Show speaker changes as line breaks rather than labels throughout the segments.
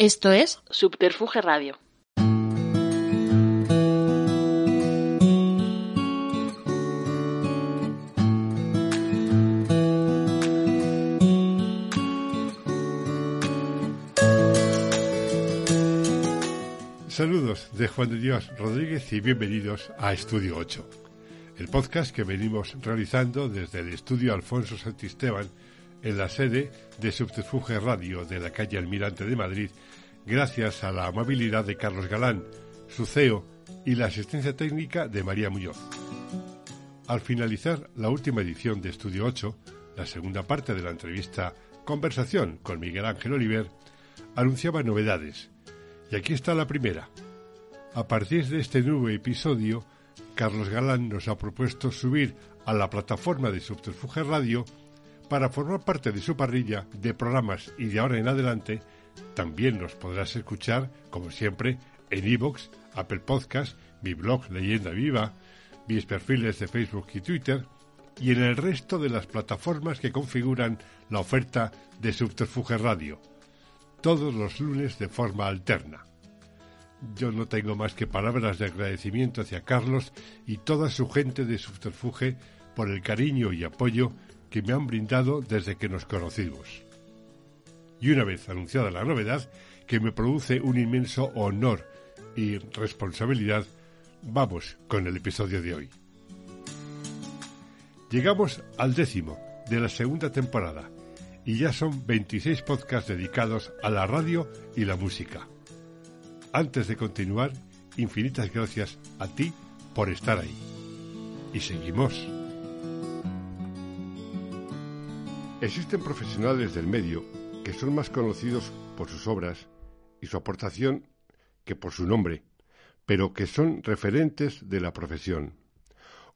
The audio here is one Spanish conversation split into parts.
Esto es
Subterfuge Radio.
Saludos de Juan de Dios Rodríguez y bienvenidos a Estudio 8, el podcast que venimos realizando desde el estudio Alfonso Santisteban en la sede de Subterfuge Radio de la calle Almirante de Madrid, gracias a la amabilidad de Carlos Galán, su CEO y la asistencia técnica de María Muñoz. Al finalizar la última edición de Estudio 8, la segunda parte de la entrevista Conversación con Miguel Ángel Oliver, anunciaba novedades. Y aquí está la primera. A partir de este nuevo episodio, Carlos Galán nos ha propuesto subir a la plataforma de Subterfuge Radio para formar parte de su parrilla de programas y de ahora en adelante también nos podrás escuchar, como siempre, en iVoox, Apple Podcast, mi blog Leyenda Viva, mis perfiles de Facebook y Twitter y en el resto de las plataformas que configuran la oferta de Subterfuge Radio, todos los lunes de forma alterna. Yo no tengo más que palabras de agradecimiento hacia Carlos y toda su gente de Subterfuge por el cariño y apoyo que me han brindado desde que nos conocimos. Y una vez anunciada la novedad, que me produce un inmenso honor y responsabilidad, vamos con el episodio de hoy. Llegamos al décimo de la segunda temporada y ya son 26 podcasts dedicados a la radio y la música. Antes de continuar, infinitas gracias a ti por estar ahí. Y seguimos. Existen profesionales del medio que son más conocidos por sus obras y su aportación que por su nombre, pero que son referentes de la profesión.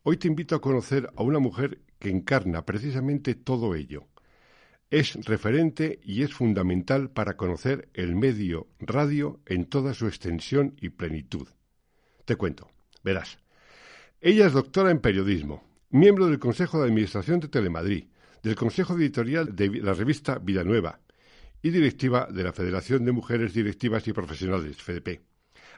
Hoy te invito a conocer a una mujer que encarna precisamente todo ello. Es referente y es fundamental para conocer el medio radio en toda su extensión y plenitud. Te cuento, verás. Ella es doctora en periodismo, miembro del Consejo de Administración de Telemadrid, del Consejo Editorial de la revista Vida Nueva y directiva de la Federación de Mujeres Directivas y Profesionales, FEDP.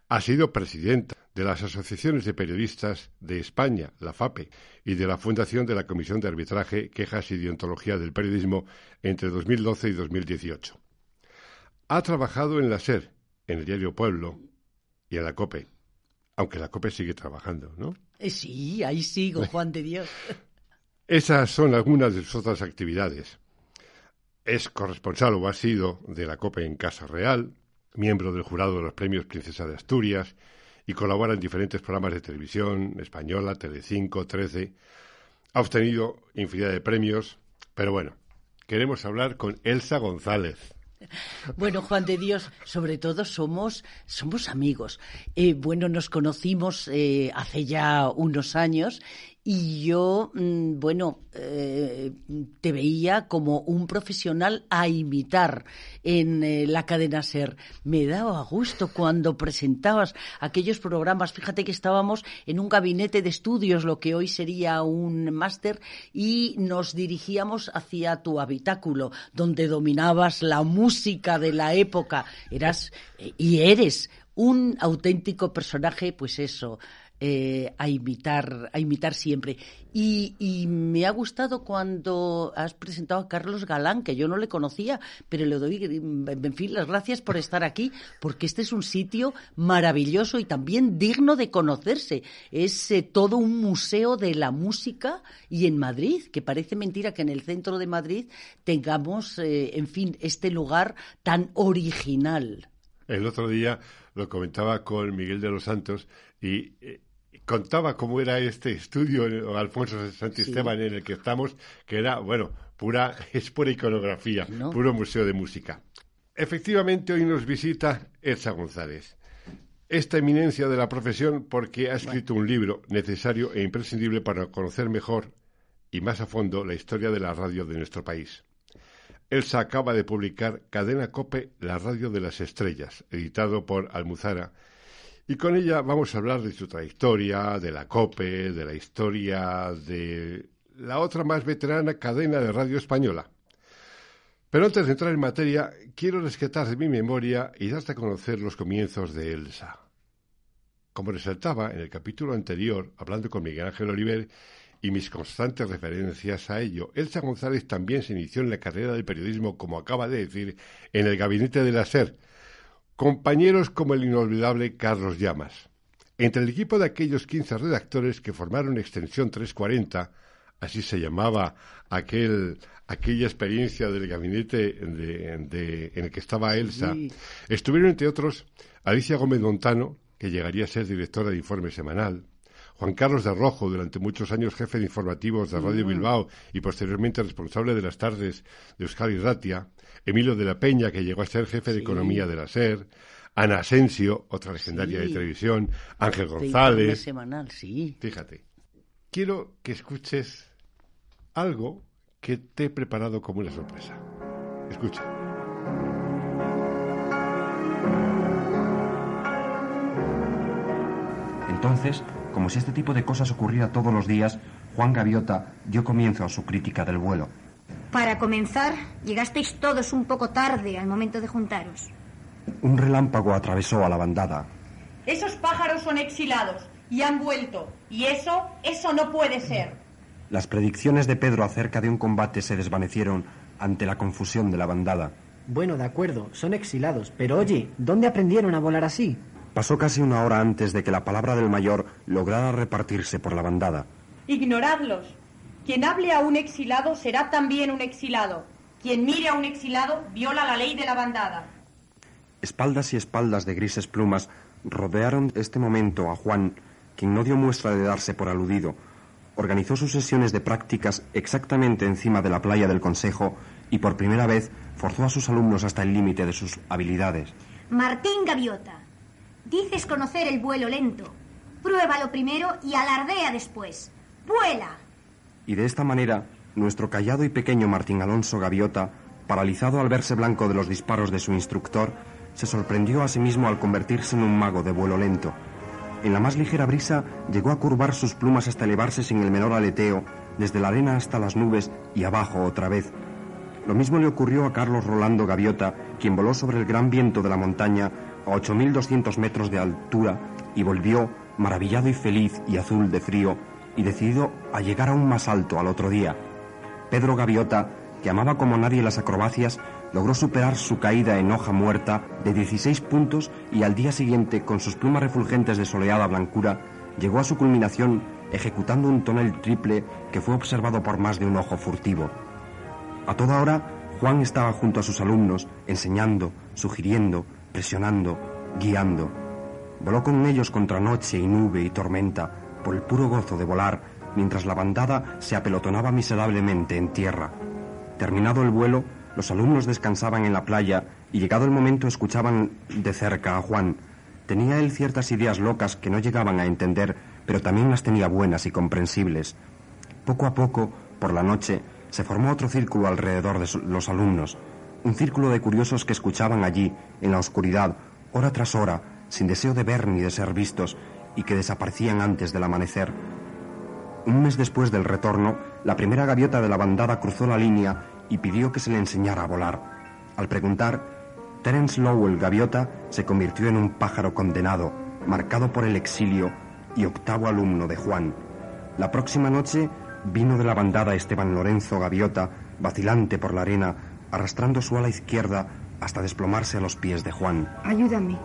Ha sido presidenta de las Asociaciones de Periodistas de España, la FAPE, y de la Fundación de la Comisión de Arbitraje, Quejas y Deontología del Periodismo entre 2012 y 2018. Ha trabajado en la SER, en el diario Pueblo y en la COPE, aunque la COPE sigue trabajando, ¿no?
Eh, sí, ahí sigo, Juan de Dios.
Esas son algunas de sus otras actividades. Es corresponsal o ha sido de la COPE en Casa Real, miembro del jurado de los premios Princesa de Asturias y colabora en diferentes programas de televisión española, Telecinco, 13. Ha obtenido infinidad de premios, pero bueno, queremos hablar con Elsa González.
Bueno, Juan de Dios, sobre todo somos, somos amigos. Eh, bueno, nos conocimos eh, hace ya unos años y yo, mm, bueno, eh, te veía como un profesional a imitar en eh, la cadena SER. Me daba gusto cuando presentabas aquellos programas. Fíjate que estábamos en un gabinete de estudios, lo que hoy sería un máster, y nos dirigíamos hacia tu habitáculo, donde dominabas la música de la época. Eras eh, y eres un auténtico personaje, pues eso, eh, a imitar, a imitar siempre. Y, me ha gustado cuando has presentado a Carlos Galán, que yo no le conocía, pero le doy, en fin, las gracias por estar aquí, porque este es un sitio maravilloso y también digno de conocerse. Es eh, todo un museo de la música y en Madrid, que parece mentira que en el centro de Madrid tengamos, eh, en fin, este lugar tan original.
El otro día lo comentaba con Miguel de los Santos y contaba cómo era este estudio, Alfonso Santisteban, en el que estamos, que era, bueno, pura, es pura iconografía, puro museo de música. Efectivamente, hoy nos visita Elsa González, esta eminencia de la profesión porque ha escrito un libro necesario e imprescindible para conocer mejor y más a fondo la historia de la radio de nuestro país. Elsa acaba de publicar Cadena Cope, la radio de las estrellas, editado por Almuzara, y con ella vamos a hablar de su trayectoria, de la COPE, de la historia de la otra más veterana cadena de radio española. Pero antes de entrar en materia, quiero rescatar de mi memoria y darte a conocer los comienzos de Elsa. Como resaltaba en el capítulo anterior, hablando con Miguel Ángel Oliver, y mis constantes referencias a ello, Elsa González también se inició en la carrera del periodismo, como acaba de decir, en el gabinete de la SER, compañeros como el inolvidable Carlos Llamas. Entre el equipo de aquellos 15 redactores que formaron Extensión 340, así se llamaba aquel, aquella experiencia del gabinete en el que estaba Elsa, estuvieron entre otros Alicia Gómez Montano, que llegaría a ser directora de Informe Semanal, Juan Carlos de Rojo, durante muchos años jefe de informativos de Radio mm. Bilbao y posteriormente responsable de las tardes de Euskadi Ratia, Emilio de la Peña, que llegó a ser jefe de economía de la SER, Ana Asensio, otra legendaria de televisión, Ángel González.
semanal, sí.
Fíjate. Quiero que escuches algo que te he preparado como una sorpresa. Escucha.
Entonces, como si este tipo de cosas ocurriera todos los días, Juan Gaviota dio comienzo a su crítica del vuelo.
Para comenzar, llegasteis todos un poco tarde al momento de juntaros.
Un relámpago atravesó a la bandada.
Esos pájaros son exilados y han vuelto. Y eso, eso no puede ser.
Las predicciones de Pedro acerca de un combate se desvanecieron ante la confusión de la bandada.
Bueno, de acuerdo, son exilados, pero oye, ¿dónde aprendieron a volar así?
Pasó casi una hora antes de que la palabra del mayor lograra repartirse por la bandada.
Ignoradlos. Quien hable a un exilado será también un exilado. Quien mire a un exilado viola la ley de la bandada.
Espaldas y espaldas de grises plumas rodearon este momento a Juan, quien no dio muestra de darse por aludido. Organizó sus sesiones de prácticas exactamente encima de la playa del Consejo y por primera vez forzó a sus alumnos hasta el límite de sus habilidades.
Martín Gaviota, Dices conocer el vuelo lento. Pruébalo primero y alardea después. ¡Vuela!
Y de esta manera, nuestro callado y pequeño Martín Alonso Gaviota, paralizado al verse blanco de los disparos de su instructor, se sorprendió a sí mismo al convertirse en un mago de vuelo lento. En la más ligera brisa llegó a curvar sus plumas hasta elevarse sin el menor aleteo, desde la arena hasta las nubes y abajo otra vez. Lo mismo le ocurrió a Carlos Rolando Gaviota, quien voló sobre el gran viento de la montaña a 8.200 metros de altura y volvió, maravillado y feliz y azul de frío, y decidido a llegar aún más alto al otro día. Pedro Gaviota, que amaba como nadie las acrobacias, logró superar su caída en hoja muerta de 16 puntos y al día siguiente, con sus plumas refulgentes de soleada blancura, llegó a su culminación ejecutando un tonel triple que fue observado por más de un ojo furtivo. A toda hora, Juan estaba junto a sus alumnos, enseñando, sugiriendo, presionando, guiando. Voló con ellos contra noche y nube y tormenta, por el puro gozo de volar, mientras la bandada se apelotonaba miserablemente en tierra. Terminado el vuelo, los alumnos descansaban en la playa y llegado el momento escuchaban de cerca a Juan. Tenía él ciertas ideas locas que no llegaban a entender, pero también las tenía buenas y comprensibles. Poco a poco, por la noche, se formó otro círculo alrededor de los alumnos un círculo de curiosos que escuchaban allí, en la oscuridad, hora tras hora, sin deseo de ver ni de ser vistos, y que desaparecían antes del amanecer. Un mes después del retorno, la primera gaviota de la bandada cruzó la línea y pidió que se le enseñara a volar. Al preguntar, Terence Lowell Gaviota se convirtió en un pájaro condenado, marcado por el exilio y octavo alumno de Juan. La próxima noche vino de la bandada Esteban Lorenzo Gaviota, vacilante por la arena, arrastrando su ala izquierda hasta desplomarse a los pies de Juan.
Ayúdame.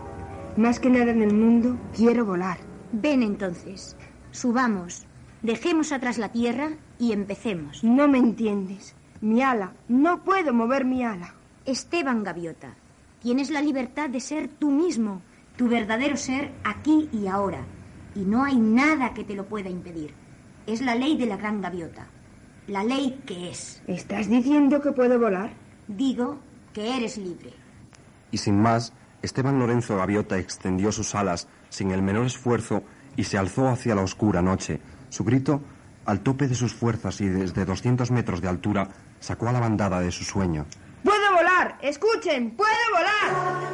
Más que nada en el mundo, quiero volar.
Ven entonces. Subamos. Dejemos atrás la tierra y empecemos.
No me entiendes. Mi ala. No puedo mover mi ala.
Esteban Gaviota, tienes la libertad de ser tú mismo, tu verdadero ser aquí y ahora. Y no hay nada que te lo pueda impedir. Es la ley de la gran gaviota. La ley que es.
¿Estás diciendo que puedo volar?
Digo que eres libre.
Y sin más, Esteban Lorenzo Gaviota extendió sus alas sin el menor esfuerzo y se alzó hacia la oscura noche. Su grito, al tope de sus fuerzas y desde 200 metros de altura, sacó a la bandada de su sueño.
¡Puedo volar! ¡Escuchen! ¡Puedo volar!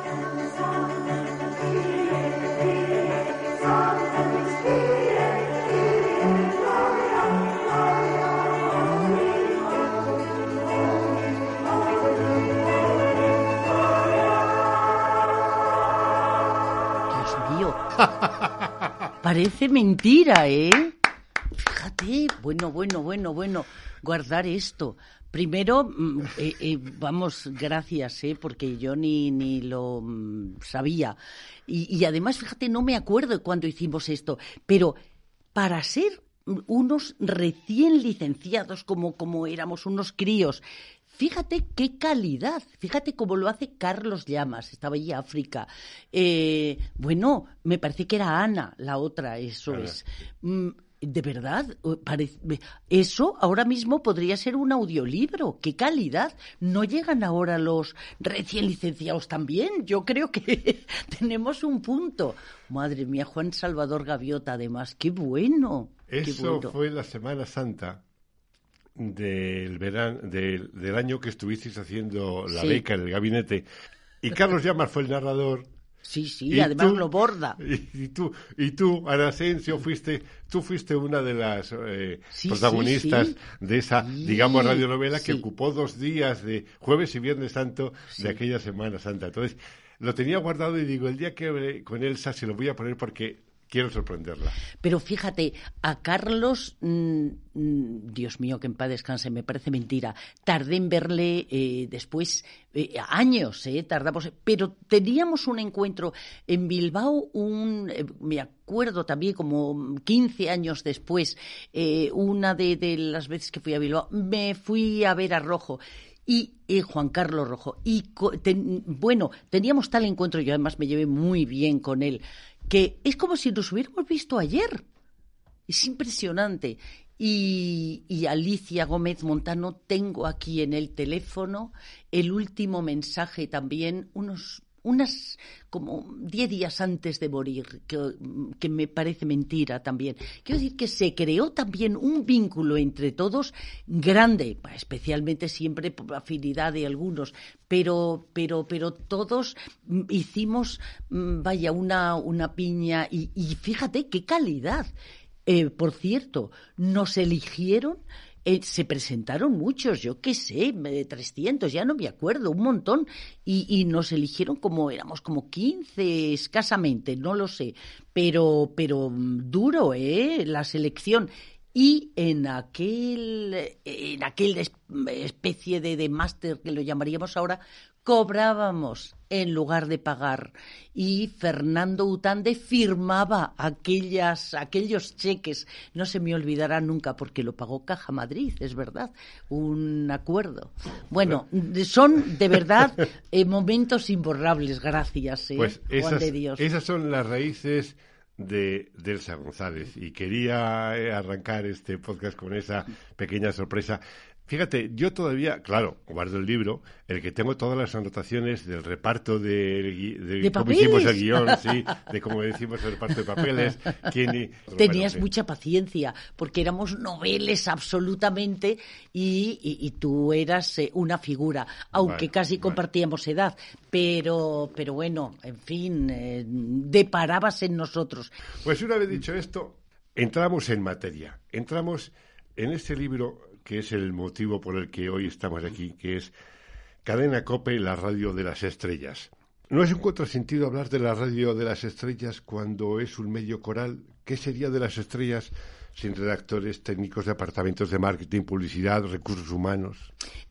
Parece mentira, ¿eh? Fíjate, bueno, bueno, bueno, bueno, guardar esto. Primero, mm, eh, eh, vamos, gracias, ¿eh? porque yo ni, ni lo mm, sabía. Y, y además, fíjate, no me acuerdo cuándo hicimos esto, pero para ser unos recién licenciados, como, como éramos unos críos, Fíjate qué calidad, fíjate cómo lo hace Carlos Llamas, estaba allí África. Eh, bueno, me parece que era Ana, la otra, eso es. Mm, de verdad, eso ahora mismo podría ser un audiolibro. ¡Qué calidad! ¿No llegan ahora los recién licenciados también? Yo creo que tenemos un punto. Madre mía, Juan Salvador Gaviota, además, qué bueno.
Eso fue la Semana Santa del, verano, del, año que estuvisteis haciendo la beca en el gabinete. Y Carlos Llamas fue el narrador.
Sí, sí, y además lo borda.
Y, tú, y tú, Ana Asensio, fuiste, tú fuiste una de las eh, protagonistas de esa, digamos, radionovela que ocupó dos días de jueves y viernes santo de aquella Semana Santa. Entonces, lo tenía guardado y digo, el día que con Elsa se lo voy a poner porque quiero sorprenderla.
Pero fíjate, a Carlos, mm, mm, Dios mío, que en paz descanse, me parece mentira. Tardé en verle eh, después eh, años, eh, tardamos, pero teníamos un encuentro en Bilbao, un, eh, me acuerdo también como 15 años después, una de, las veces que fui a Bilbao, me fui a ver a Rojo y Juan Carlos Rojo. Y bueno, teníamos tal encuentro, yo además me llevé muy bien con él, que es como si nos hubiéramos visto ayer. Es impresionante. Y, y, Alicia Gómez Montano, tengo aquí en el teléfono el último mensaje también, unos unas como diez días antes de morir, que, me parece mentira también. Quiero decir que se creó también un vínculo entre todos grande, especialmente siempre por afinidad de algunos, pero, pero, pero todos hicimos, mm, vaya, una, una piña y, fíjate qué calidad. Eh, por cierto, nos eligieron eh, se presentaron muchos, yo qué sé, 300, ya no me acuerdo, un montón, y, nos eligieron como éramos como 15 escasamente, no lo sé, pero, pero mm, duro, ¿eh? La selección. Y en aquel, en aquel especie de, de máster que lo llamaríamos ahora, cobrábamos en lugar de pagar. Y Fernando Utande firmaba aquellas, aquellos cheques. No se me olvidará nunca porque lo pagó Caja Madrid, es verdad. Un acuerdo. Bueno, son de verdad eh, momentos imborrables, gracias, eh,
pues esas, de Dios. Esas son las raíces de Delsa González y quería eh, arrancar este podcast con esa pequeña sorpresa. Fíjate, yo todavía, claro, guardo el libro, el que tengo todas las anotaciones del reparto de,
de,
cómo hicimos el guion, sí, de cómo decimos el reparto de papeles. Quién
Tenías mucha paciencia, porque éramos noveles absolutamente y, tú eras eh, una figura, aunque casi compartíamos edad. Pero, pero bueno, en fin, eh, deparabas en nosotros.
Pues una vez dicho esto, entramos en materia. Entramos en este libro que es el motivo por el que hoy estamos aquí, que es Cadena Cope, la radio de las estrellas. ¿No es un contrasentido hablar de la radio de las estrellas cuando es un medio coral? ¿Qué sería de las estrellas sin redactores, técnicos, departamentos de marketing, publicidad, recursos humanos.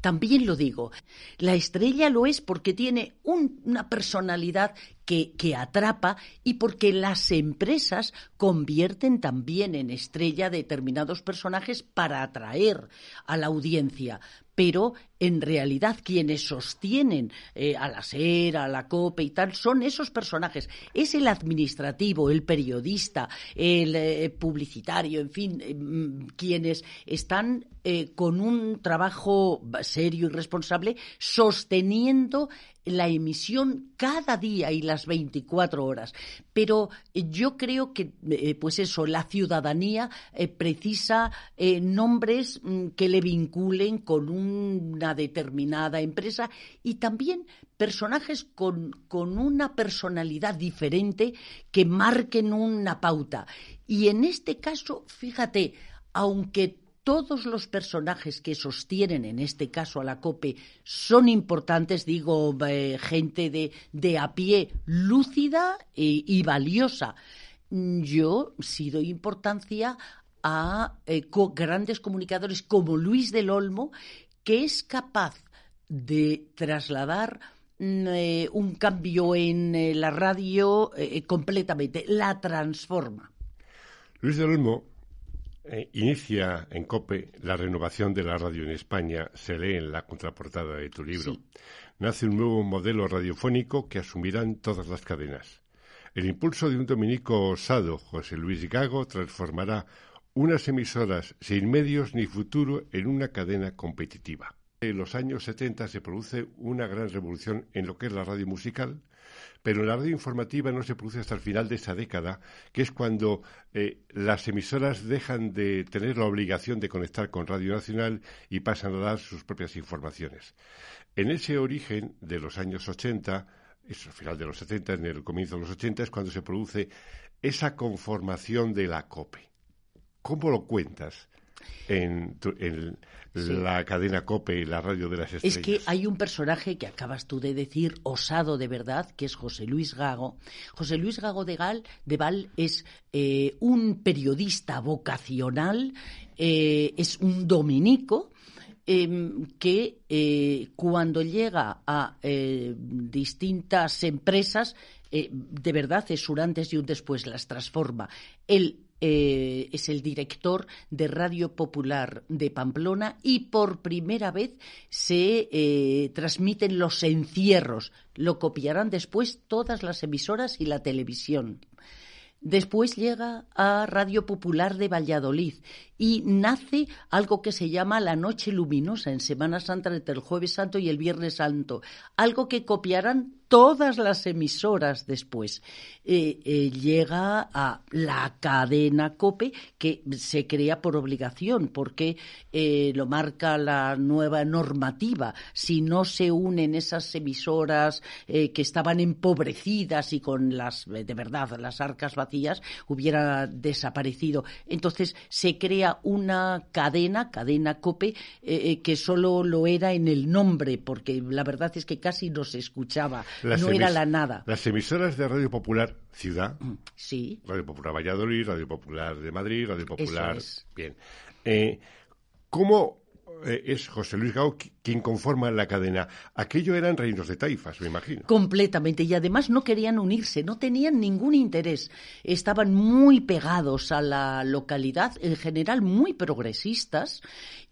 También lo digo, la estrella lo es porque tiene una personalidad que, que, atrapa y porque las empresas convierten también en estrella determinados personajes para atraer a la audiencia pero en realidad quienes sostienen eh, a la SER, a la COPE y tal, son esos personajes. Es el administrativo, el periodista, el eh, publicitario, en fin, eh, mm, quienes están con un trabajo serio y responsable sosteniendo la emisión cada día y las 24 horas. Pero eh, yo creo que, eh, pues eso, la ciudadanía eh, precisa nombres mm, que le vinculen con una determinada empresa y también personajes con, con una personalidad diferente que marquen una pauta. Y en este caso, fíjate, aunque todos los personajes que sostienen, en este caso a la COPE, son importantes, digo, eh, gente de, de, a pie, lúcida y, y valiosa. Yo sí doy importancia a eh, grandes comunicadores como Luis del Olmo, que es capaz de trasladar mm, eh, un cambio en la radio completamente, la transforma.
Luis del Olmo eh, inicia en COPE la renovación de la radio en España, se lee en la contraportada de tu libro.
Sí.
Nace un nuevo modelo radiofónico que asumirán todas las cadenas. El impulso de un dominico osado, José Luis Gago, transformará unas emisoras sin medios ni futuro en una cadena competitiva. En los años 70 se produce una gran revolución en lo que es la radio musical, pero la radio informativa no se produce hasta el final de esa década, que es cuando eh, las emisoras dejan de tener la obligación de conectar con Radio Nacional y pasan a dar sus propias informaciones. En ese origen de los años 80, es al final de los 70, en el comienzo de los 80, es cuando se produce esa conformación de la COPE. ¿Cómo lo cuentas? En, tu, en sí. la cadena COPE y la radio de las estrellas.
Es que hay un personaje que acabas tú de decir, osado de verdad, que es José Luis Gago. José Luis Gago de, Gal, de Val es eh, un periodista vocacional, eh, es un dominico, eh, que eh, cuando llega a eh, distintas empresas, de verdad es un antes y un después, las transforma. Él eh, es el director de Radio Popular de Pamplona y por primera vez se eh, transmiten los encierros. Lo copiarán después todas las emisoras y la televisión. Después llega a Radio Popular de Valladolid y nace algo que se llama la Noche Luminosa en Semana Santa entre el Jueves Santo y el Viernes Santo, algo que copiarán todas las emisoras después. Eh, eh, llega a la cadena COPE que se crea por obligación porque eh, lo marca la nueva normativa. Si no se unen esas emisoras que estaban empobrecidas y con las, de verdad, las arcas vacías, hubiera desaparecido. Entonces se crea una cadena, cadena COPE, que solo lo era en el nombre porque la verdad es que casi no se escuchaba
las
no era la nada.
Las emisoras de Radio Popular Ciudad,
sí.
Radio Popular Valladolid, Radio Popular de Madrid, Radio Popular.
Es.
Bien. Eh, ¿Cómo eh, es José Luis Gao quien conforma la cadena. Aquello eran reinos de taifas, me imagino.
Completamente. Y además no querían unirse, no tenían ningún interés. Estaban muy pegados a la localidad, en general muy progresistas,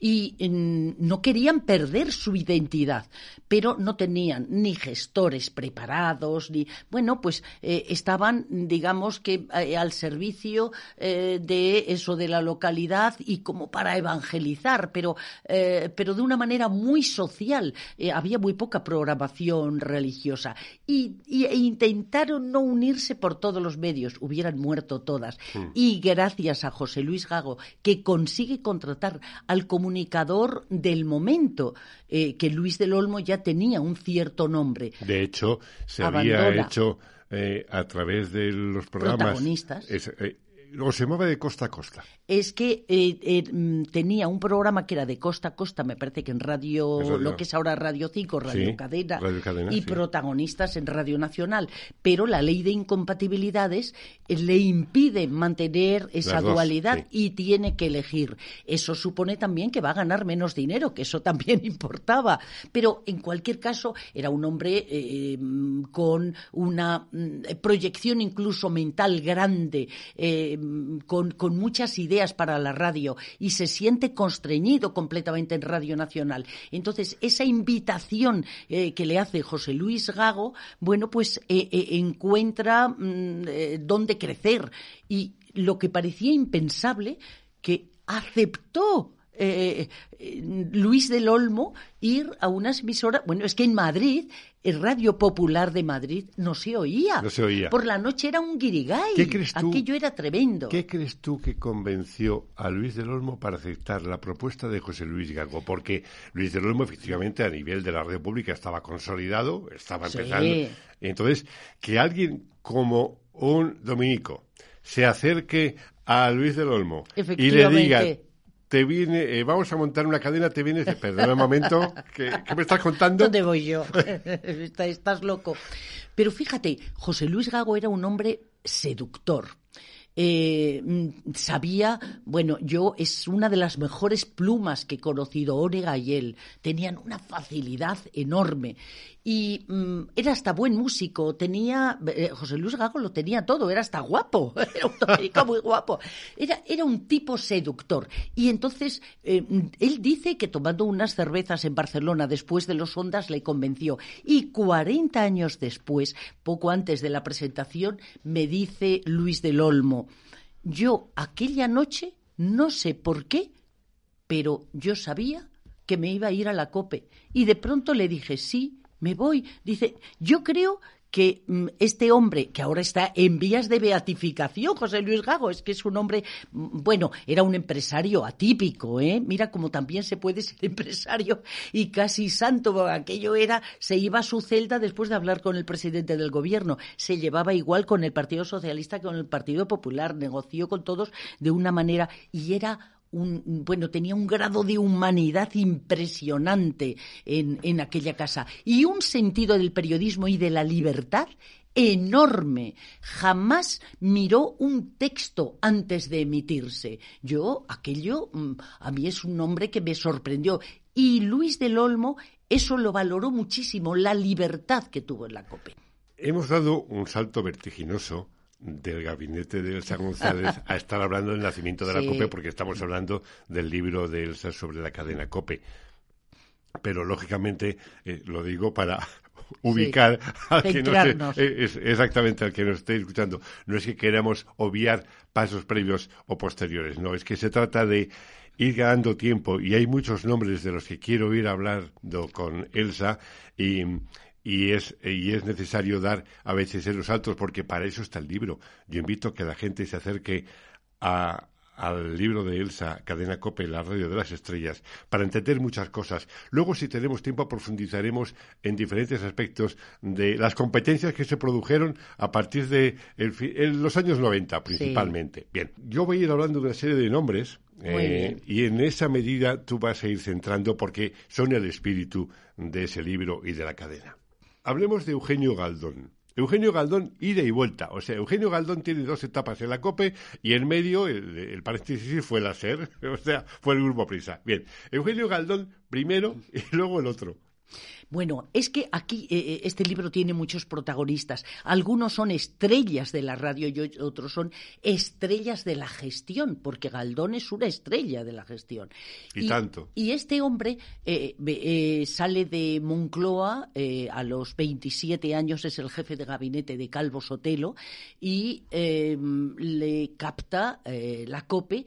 y no querían perder su identidad. Pero no tenían ni gestores preparados, ni. Bueno, pues eh, estaban, digamos que, eh, al servicio eh, de eso de la localidad y como para evangelizar, pero, pero de una manera muy social. Eh, había muy poca programación religiosa. Y, y, e intentaron no unirse por todos los medios. Hubieran muerto todas. Mm. Y gracias a José Luis Gago, que consigue contratar al comunicador del momento, eh, que Luis del Olmo ya tenía un cierto nombre.
De hecho, se Abandona. había hecho eh, a través de los programas.
Protagonistas.
Es, eh, o se mueve de costa a costa.
Es que eh, eh, tenía un programa que era de costa a costa, me parece que en radio, radio. lo que es ahora Radio 5, Radio,
sí,
Cadena,
radio Cadena,
y
sí.
protagonistas en Radio Nacional. Pero la ley de incompatibilidades eh, le impide mantener esa
dos,
dualidad
sí.
y tiene que elegir. Eso supone también que va a ganar menos dinero, que eso también importaba. Pero en cualquier caso, era un hombre eh, con una mm, proyección incluso mental grande eh, con, con, muchas ideas para la radio y se siente constreñido completamente en Radio Nacional. Entonces, esa invitación eh, que le hace José Luis Gago, bueno, pues eh, eh, encuentra mmm, dónde crecer. Y lo que parecía impensable, que aceptó eh, Luis del Olmo ir a unas emisoras. Bueno, es que en Madrid, el Radio Popular de Madrid no se oía.
No se oía.
Por la noche era un guirigay.
¿Qué crees tú,
Aquello era tremendo.
¿Qué crees tú que convenció a Luis del Olmo para aceptar la propuesta de José Luis Gago? Porque Luis del Olmo, efectivamente, a nivel de la red pública estaba consolidado, estaba empezando.
Sí.
Entonces, que alguien como un dominico se acerque a Luis del Olmo y le diga te viene, eh, vamos a montar una cadena, te viene, perdón un momento, ¿qué, me estás contando?
¿Dónde voy yo? estás loco. Pero fíjate, José Luis Gago era un hombre seductor eh, mm, sabía, bueno, yo es una de las mejores plumas que he conocido, Orega y él, tenían una facilidad enorme y mm, era hasta buen músico, tenía, eh, José Luis Gago lo tenía todo, era hasta guapo, era un chico muy guapo, era, era un tipo seductor. Y entonces eh, él dice que tomando unas cervezas en Barcelona después de los Ondas le convenció. Y 40 años después, poco antes de la presentación, me dice Luis del Olmo, yo aquella noche, no sé por qué, pero yo sabía que me iba a ir a la COPE. Y de pronto le dije, sí, me voy. Dice, yo creo que mm, este hombre, que ahora está en vías de beatificación, José Luis Gago, es que es un hombre, mm, bueno, era un empresario atípico, ¿eh? Mira cómo también se puede ser empresario y casi santo, aquello era, se iba a su celda después de hablar con el presidente del gobierno, se llevaba igual con el Partido Socialista que con el Partido Popular, negoció con todos de una manera y era bueno, tenía un grado de humanidad impresionante en, en aquella casa y un sentido del periodismo y de la libertad enorme. Jamás miró un texto antes de emitirse. Yo, aquello, mm, a mí es un hombre que me sorprendió. Y Luis del Olmo, eso lo valoró muchísimo, la libertad que tuvo en la COPE.
Hemos dado un salto vertiginoso del gabinete de Elsa González a estar hablando del nacimiento de la COPE porque estamos hablando del libro de Elsa sobre la cadena COPE. Pero lógicamente eh, lo digo para ubicar al que nos exactamente al que nos esté escuchando. No es que queramos obviar pasos previos o posteriores, no, es que se trata de ir ganando tiempo y hay muchos nombres de los que quiero ir hablando con Elsa y y es, y es necesario dar a veces esos saltos porque para eso está el libro. Yo invito a que la gente se acerque a, al libro de Elsa, Cadena Cope, La Radio de las Estrellas, para entender muchas cosas. Luego, si tenemos tiempo, profundizaremos en diferentes aspectos de las competencias que se produjeron a partir de los años 90, principalmente. Bien, yo voy a ir hablando de una serie de nombres. Eh, y en esa medida tú vas a ir centrando porque son el espíritu de ese libro y de la cadena. Hablemos de Eugenio Galdón. Eugenio Galdón, ida y vuelta. O sea, Eugenio Galdón tiene dos etapas en la COPE y en medio, el, paréntesis fue la SER, o sea, fue el Grupo Prisa. Bien, Eugenio Galdón primero y luego el otro.
Bueno, es que aquí eh, eh, este libro tiene muchos protagonistas. Algunos son estrellas de la radio y otros son estrellas de la gestión, porque Galdón es una estrella de la gestión.
Y, tanto.
Y este hombre eh, sale de Moncloa a los 27 años, es el jefe de gabinete de Calvo Sotelo y le capta la COPE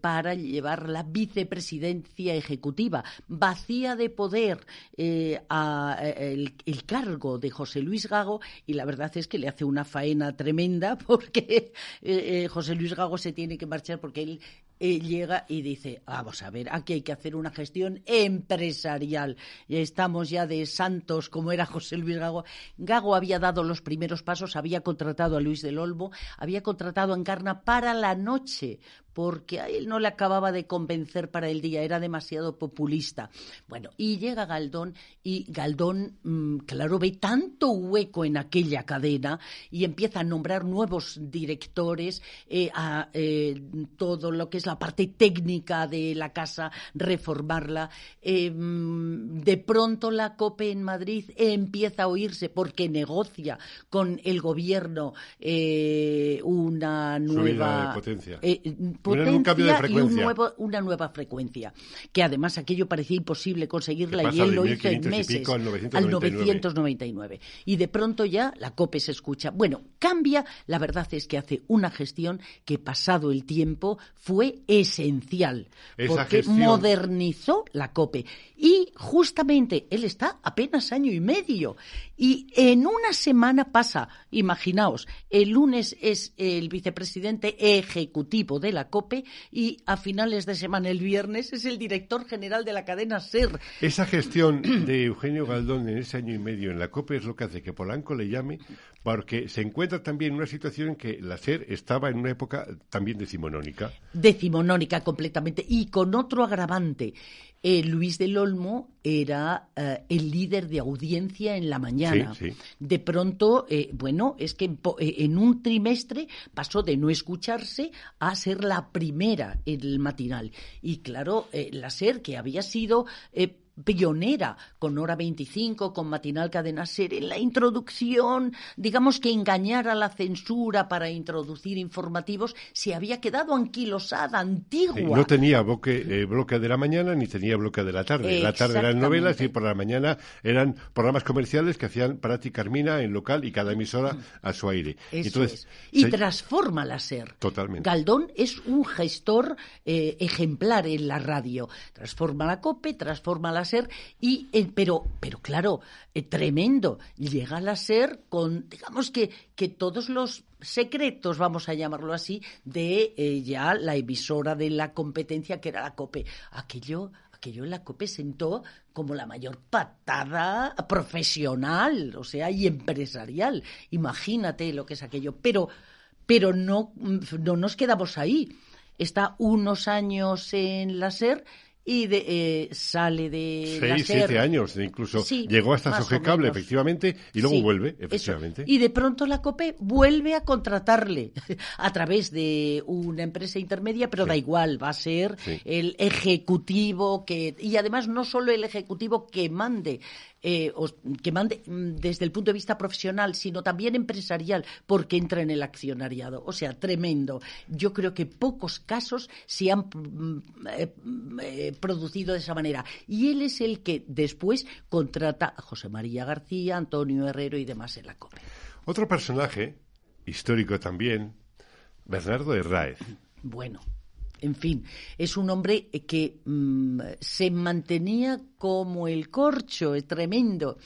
para llevar la vicepresidencia ejecutiva, vacía de poder el, cargo de José Luis Gago y la verdad es que le hace una faena tremenda porque eh, eh, José Luis Gago se tiene que marchar porque él llega y dice, vamos a ver, aquí hay que hacer una gestión empresarial. Estamos ya de santos como era José Luis Gago. Gago había dado los primeros pasos, había contratado a Luis del Olmo, había contratado a Encarna para la noche, porque a él no le acababa de convencer para el día, era demasiado populista. Bueno, y llega Galdón y Galdón, mm, claro, ve tanto hueco en aquella cadena y empieza a nombrar nuevos directores, eh, a eh, todo lo que es la parte técnica de la casa, reformarla. Eh, mm, de pronto la COPE en Madrid empieza a oírse porque negocia con el gobierno una nueva
potencia
potencia y una nueva frecuencia. Que además aquello parecía imposible conseguirla y él lo hizo en meses,
al
999. Y de pronto ya la COPE se escucha. Bueno, cambia, la verdad es que hace una gestión que pasado el tiempo fue esencial, porque modernizó la COPE. Y justamente él está apenas año y medio. Y en una semana pasa, imaginaos, el lunes es el vicepresidente ejecutivo de la COPE y a finales de semana, el viernes, es el director general de la cadena SER.
Esa gestión de Eugenio Galdón en ese año y medio en la COPE es lo que hace que Polanco le llame, porque se encuentra también en una situación en que la SER estaba en una época también decimonónica.
Decimonónica completamente y con otro agravante. Eh, Luis del Olmo era eh, el líder de audiencia en la mañana.
Sí, sí.
De pronto, eh, bueno, es que en, en un trimestre pasó de no escucharse a ser la primera en el matinal. Y claro, la SER, que había sido pionera con Hora 25, con Matinal Cadena Ser, en la introducción, digamos que engañar a la censura para introducir informativos, se había quedado anquilosada, antigua.
Sí, no tenía bloque, eh, bloque de la mañana ni tenía bloque de la tarde. La tarde eran novelas y por la mañana eran programas comerciales que hacían para ti Carmina en local y cada emisora a su aire.
Eso
Entonces,
es. Y
se-
transforma la SER.
Totalmente.
Galdón es un gestor eh, ejemplar en la radio. Transforma la COPE, transforma la SER, y, eh, pero, pero claro, eh, tremendo. Llega a SER con, digamos que, que todos los secretos, vamos a llamarlo así, de eh, ya la emisora de la competencia que era la COPE. Aquello aquello en la COPE sentó como la mayor patada profesional, o sea, y empresarial. Imagínate lo que es aquello. Pero, pero no, no nos quedamos ahí. Está unos años en la SER y de, eh, sale de
Seis, siete años, incluso
Sí,
llegó hasta Sogecable, efectivamente, y luego
Sí,
vuelve,
eso.
efectivamente.
Y de pronto la COPE vuelve a contratarle a través de una empresa intermedia, pero
Sí.
da igual, va a ser el ejecutivo que y además no solo el ejecutivo que mande eh, os- que mande mm, desde el punto de vista profesional, sino también empresarial, porque entra en el accionariado. O sea, tremendo. Yo creo que pocos casos se han mm, eh, mm, eh, producido de esa manera. Y él es el que después contrata a José María García, Antonio Herrero y demás en la COPE.
Otro personaje, histórico también, Bernardo Herráez.
Bueno, en fin, es un hombre que mm, se mantenía como el corcho, es tremendo,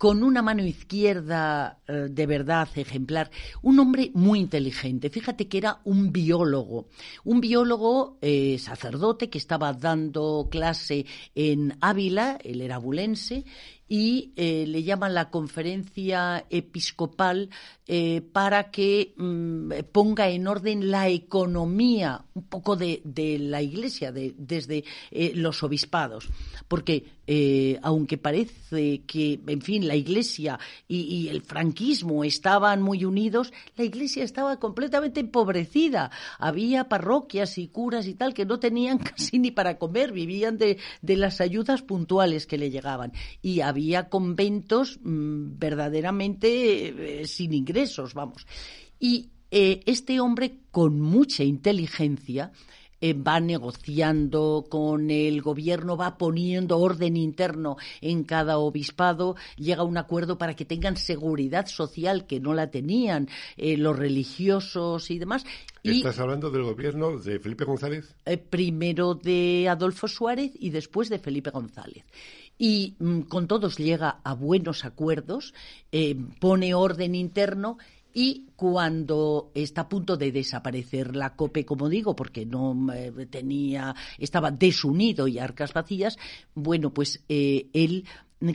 con una mano izquierda eh, de verdad ejemplar, un hombre muy inteligente. Fíjate que era un biólogo, un biólogo eh, sacerdote que estaba dando clase en Ávila, él era abulense, y eh, le llaman la conferencia episcopal eh, para que mm, ponga en orden la economía un poco de, de la iglesia, de- desde eh, los obispados. Porque aunque parece que, en fin, la iglesia y, y el franquismo estaban muy unidos, la iglesia estaba completamente empobrecida. Había parroquias y curas y tal que no tenían casi ni para comer, vivían de, de las ayudas puntuales que le llegaban. Y había conventos mm, verdaderamente eh, sin ingresos, vamos. Y eh, este hombre, con mucha inteligencia, eh, va negociando con el gobierno, va poniendo orden interno en cada obispado, llega a un acuerdo para que tengan seguridad social, que no la tenían eh, los religiosos y demás. Y
¿Estás hablando del gobierno de Felipe González?
eh, primero de Adolfo Suárez y después de Felipe González. Y mm, con todos llega a buenos acuerdos, eh, pone orden interno y cuando está a punto de desaparecer la COPE, como digo, porque no eh, tenía, estaba desunido y arcas vacías, bueno, pues eh, él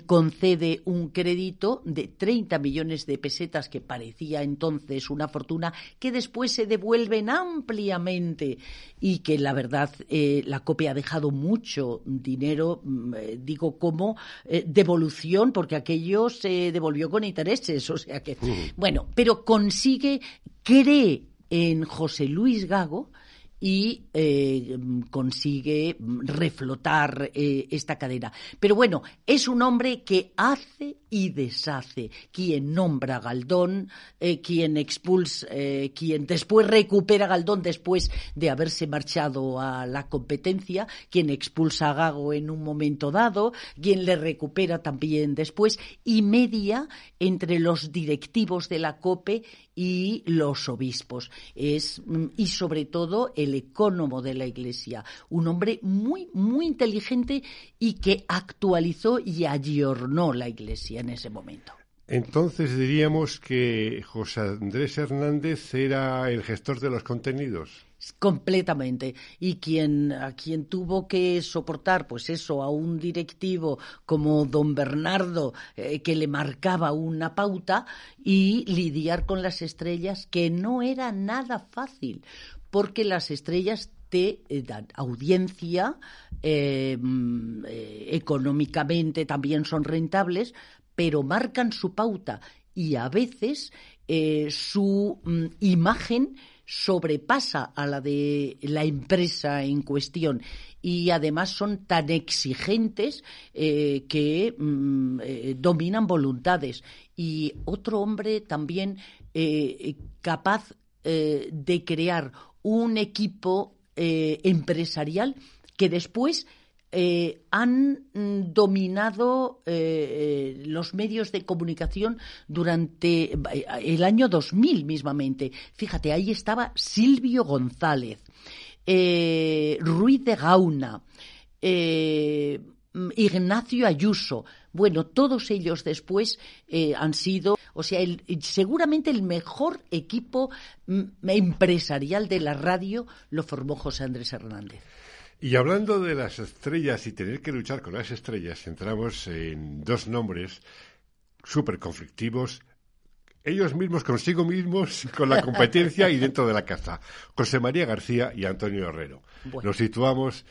concede un crédito de 30 millones de pesetas que parecía entonces una fortuna que después se devuelven ampliamente y que la verdad eh, la copia ha dejado mucho dinero mm, eh, digo como eh, devolución porque aquello se devolvió con intereses o sea que bueno pero consigue cree en José Luis Gago y eh, consigue reflotar eh, esta cadena. Pero bueno, es un hombre que hace y deshace, quien nombra a Galdón, eh, quien expulsa, quien después recupera a Galdón después de haberse marchado a la competencia, quien expulsa a Gago en un momento dado, quien le recupera también después, y media entre los directivos de la COPE y los obispos. Es, mm, y sobre todo el ecónomo de la Iglesia, un hombre muy, muy inteligente y que actualizó y ayornó la Iglesia en ese momento.
Entonces diríamos que José Andrés Hernández era el gestor de los contenidos.
Completamente. Y quien a quien tuvo que soportar pues eso a un directivo como don Bernardo eh, que le marcaba una pauta y lidiar con las estrellas que no era nada fácil porque las estrellas te eh, dan audiencia, eh, mm, económicamente también son rentables, pero marcan su pauta y a veces su mm, imagen sobrepasa a la de la empresa en cuestión y además son tan exigentes que mm, dominan voluntades. Y otro hombre también capaz de crear un equipo eh, empresarial que después eh, han mm, dominado eh, los medios de comunicación durante el año 2000 mismamente. Fíjate, ahí estaba Silvio González, Ruiz de Gauna, Ignacio Ayuso. Bueno, todos ellos después han sido, o sea, seguramente el mejor equipo empresarial de la radio lo formó José Andrés Hernández.
Y hablando de las estrellas y tener que luchar con las estrellas, entramos en dos nombres súper conflictivos, ellos mismos consigo mismos, con la competencia y dentro de la casa. José María García y Antonio Herrero. Nos situamos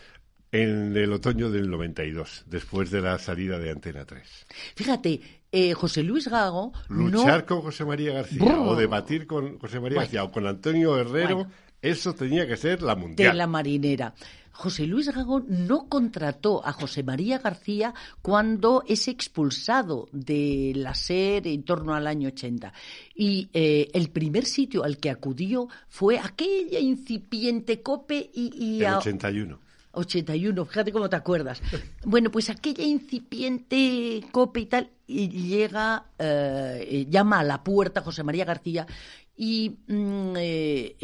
en el otoño del 92, después de la salida de Antena 3.
Fíjate, eh, José Luis Gago.
Luchar con José María García o debatir con José María García o con Antonio Herrero, eso tenía que ser la mundial.
De la marinera. José Luis Gago no contrató a José María García cuando es expulsado de la SER en torno al año 80. Y eh, el primer sitio al que acudió fue aquella incipiente COPE y...
y el 81.
81, fíjate cómo te acuerdas. Bueno, pues aquella incipiente copa y tal, y llega, eh, llama a la puerta José María García y mm, eh,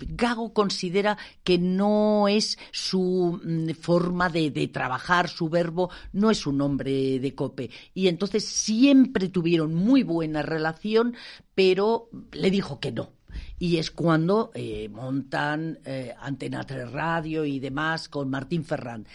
Gago considera que no es su mm, forma de, trabajar, su verbo, no es un hombre de cope. Y entonces siempre tuvieron muy buena relación, pero le dijo que no, y es cuando eh, montan eh, Antena 3 Radio y demás con Martín Ferrán.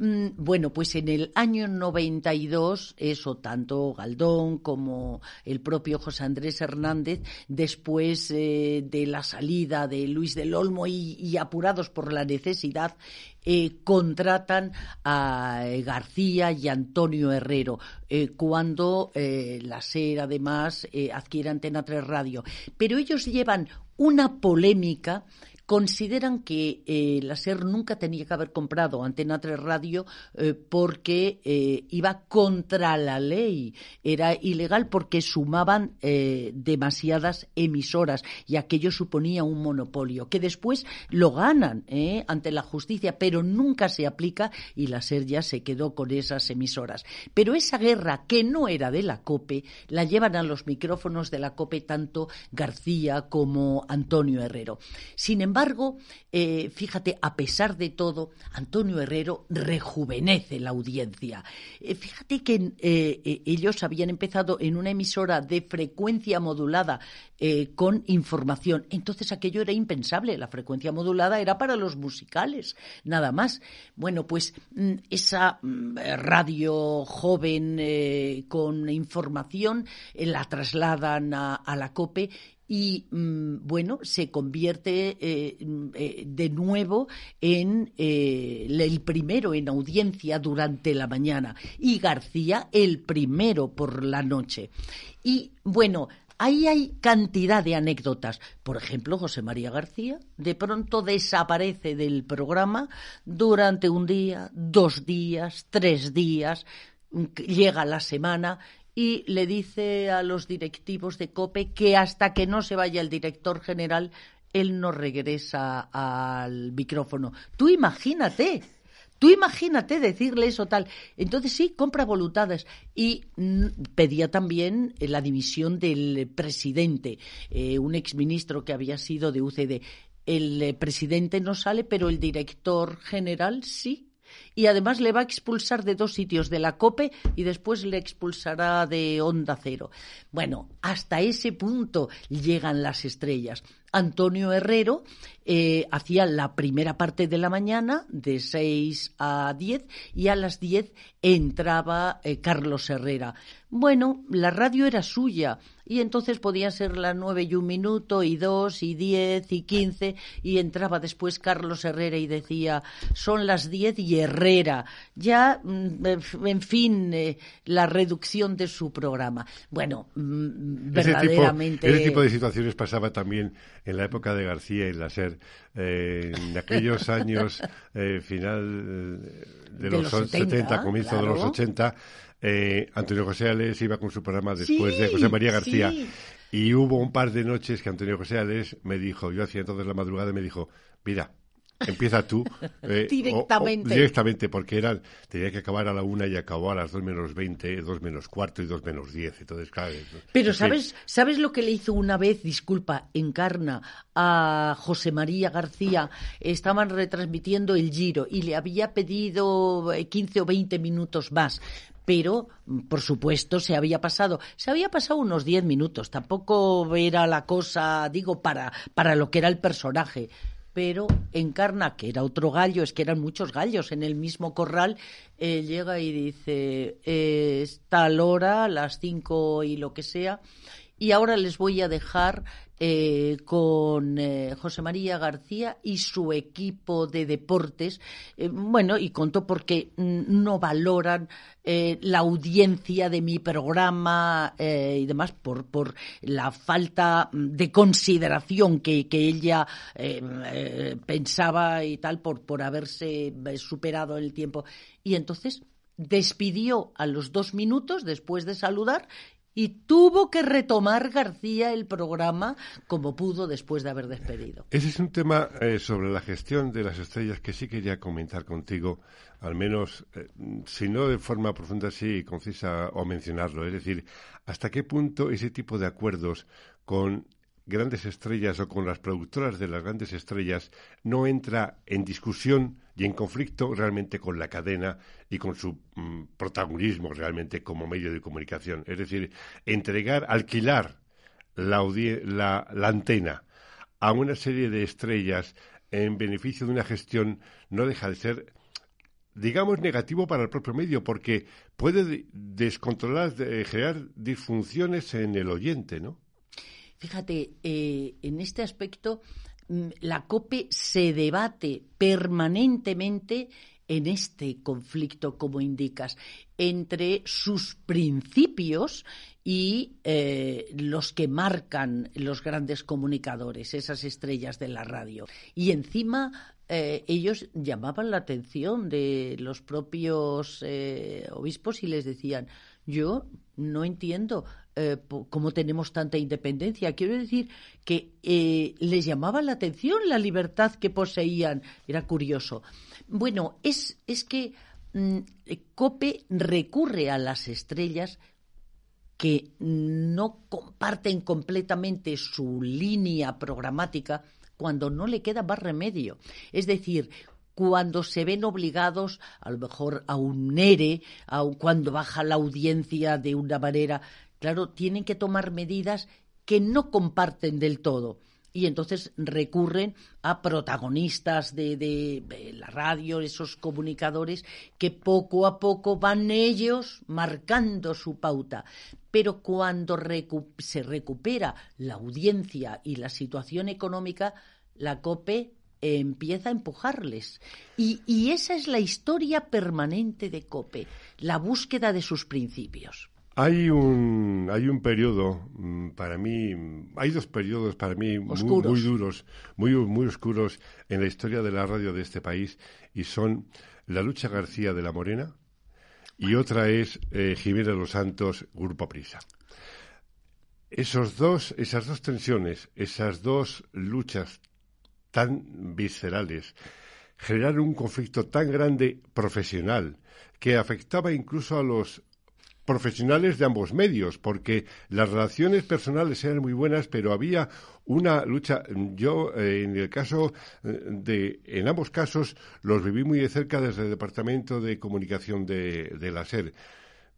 Mm, bueno, pues en el año 92, eso tanto Galdón como el propio José Andrés Hernández, después eh, de la salida de Luis del Olmo y, apurados por la necesidad, eh, contratan a García y Antonio Herrero, eh, cuando la SER además adquiere Antena 3 Radio. Pero ellos llevan una polémica consideran que eh, la SER nunca tenía que haber comprado Antena 3 Radio eh, porque eh, iba contra la ley. Era ilegal porque sumaban demasiadas emisoras y aquello suponía un monopolio, que después lo ganan ante la justicia, pero nunca se aplica y la SER ya se quedó con esas emisoras. Pero esa guerra que no era de la COPE la llevan a los micrófonos de la COPE tanto García como Antonio Herrero. Sin embargo, embargo, eh, fíjate, a pesar de todo, Antonio Herrero rejuvenece la audiencia. Eh, fíjate que eh, ellos habían empezado en una emisora de frecuencia modulada con información. Entonces aquello era impensable. La frecuencia modulada era para los musicales, nada más. Bueno, pues mm, esa mm, radio joven con información la trasladan a la COPE y mm, bueno, se convierte eh, mm, eh, de nuevo en eh, el primero en audiencia durante la mañana y García el primero por la noche. Y bueno, ahí hay cantidad de anécdotas. Por ejemplo, José María García de pronto desaparece del programa durante un día, dos días, tres días, mm, llega la semana y le dice a los directivos de COPE que hasta que no se vaya el director general, él no regresa al micrófono. Tú imagínate. Tú imagínate decirle eso tal. Entonces sí, compra voluntades. Y mm, pedía también la dimisión del presidente, eh, un exministro que había sido de UCD. El eh, presidente no sale, pero el director general sí y además le va a expulsar de dos sitios, de la COPE y después le expulsará de Onda Cero. Bueno, hasta ese punto llegan las estrellas. Antonio Herrero eh, hacía la primera parte de la mañana, de 6 a 10, y a las 10 entraba eh, Carlos Herrera. Bueno, la radio era suya, y entonces podía ser las 9 y un minuto, y 2, y 10, y 15, y entraba después Carlos Herrera y decía, son las 10 y Herrera. Ya, mm, en fin, eh, la reducción de su programa. Bueno, mm, verdaderamente.
Ese tipo, de situaciones pasaba también en la época de García y la SER eh, en aquellos años, eh, final eh, de, los, 70, comienzo de los 80, Antonio José Ales iba con su programa después de José María García. Y hubo un par de noches que Antonio José Ales me dijo, yo hacía entonces la madrugada, y me dijo, mira, Empieza tú.
Eh, directamente.
directamente, porque eran, tenía que acabar a la una y acabó a las dos menos veinte, dos menos cuarto y dos menos diez. Entonces, claro.
Pero ¿sabes, ¿sabes lo que le hizo una vez, disculpa, Encarna, a José María García? Estaban retransmitiendo el Giro y le había pedido 15 o 20 minutos más pero por supuesto se había pasado, se había pasado unos diez minutos, tampoco era la cosa, digo, para, para lo que era el personaje pero Encarna, que era otro gallo, es que eran muchos gallos. En el mismo corral, eh, llega y dice, eh, es tal hora, las cinco y lo que sea, y ahora les voy a dejar eh, con eh, José María García y su equipo de deportes. Eh, bueno, y contó porque no valoran la audiencia de mi programa y demás por, por la falta de consideración que, que ella pensaba y tal por, por haberse superado el tiempo. Y entonces despidió a los dos minutos después de saludar y tuvo que retomar García el programa como pudo después de haber despedido.
Ese es un tema eh, sobre la gestión de las estrellas que sí quería comentar contigo, al menos, eh, si no de forma profunda, sí concisa o mencionarlo. Es decir, hasta qué punto ese tipo de acuerdos con grandes estrellas o con las productoras de las grandes estrellas no entra en discusión y en conflicto realmente con la cadena y con su mm, protagonismo realmente como medio de comunicación. Es decir, entregar, alquilar la, la, antena a una serie de estrellas en beneficio de una gestión no deja de ser digamos, negativo para el propio medio, porque puede descontrolar, generar disfunciones en el oyente, ¿no?
Fíjate, eh, en este aspecto la COPE se debate permanentemente en este conflicto, como indicas, entre sus principios y eh, los que marcan los grandes comunicadores, esas estrellas de la radio. Y encima eh, ellos llamaban la atención de los propios eh, obispos y les decían, yo no entiendo eh, cómo tenemos tanta independencia. Quiero decir que eh, les llamaba la atención la libertad que poseían. Era curioso. Bueno, es, es que mm, Cope recurre a las estrellas que no comparten completamente su línea programática cuando no le queda más remedio. Es decir, cuando se ven obligados a lo mejor a un NERE, a cuando baja la audiencia de una manera claro, tienen que tomar medidas que no comparten del todo. Y entonces recurren a protagonistas de, la radio, esos comunicadores, que poco a poco van ellos marcando su pauta. Pero cuando se recupera la audiencia y la situación económica, la COPE empieza a empujarles. y, esa es la historia permanente de COPE, la búsqueda de sus principios.
Hay un, hay un periodo, mm, para mí, hay dos periodos para mí muy, duros, muy, muy oscuros en la historia de la radio de este país y son la lucha García de la Morena y otra es eh, Jiménez los Santos, Grupo Prisa. Esos dos, esas dos tensiones, esas dos luchas tan viscerales, generaron un conflicto tan grande profesional que afectaba incluso a los profesionales de ambos medios, porque las relaciones personales eran muy buenas, pero había una lucha. Yo, eh, en el caso eh, de, en ambos casos, los viví muy de cerca desde el Departamento de Comunicación de, de la SER.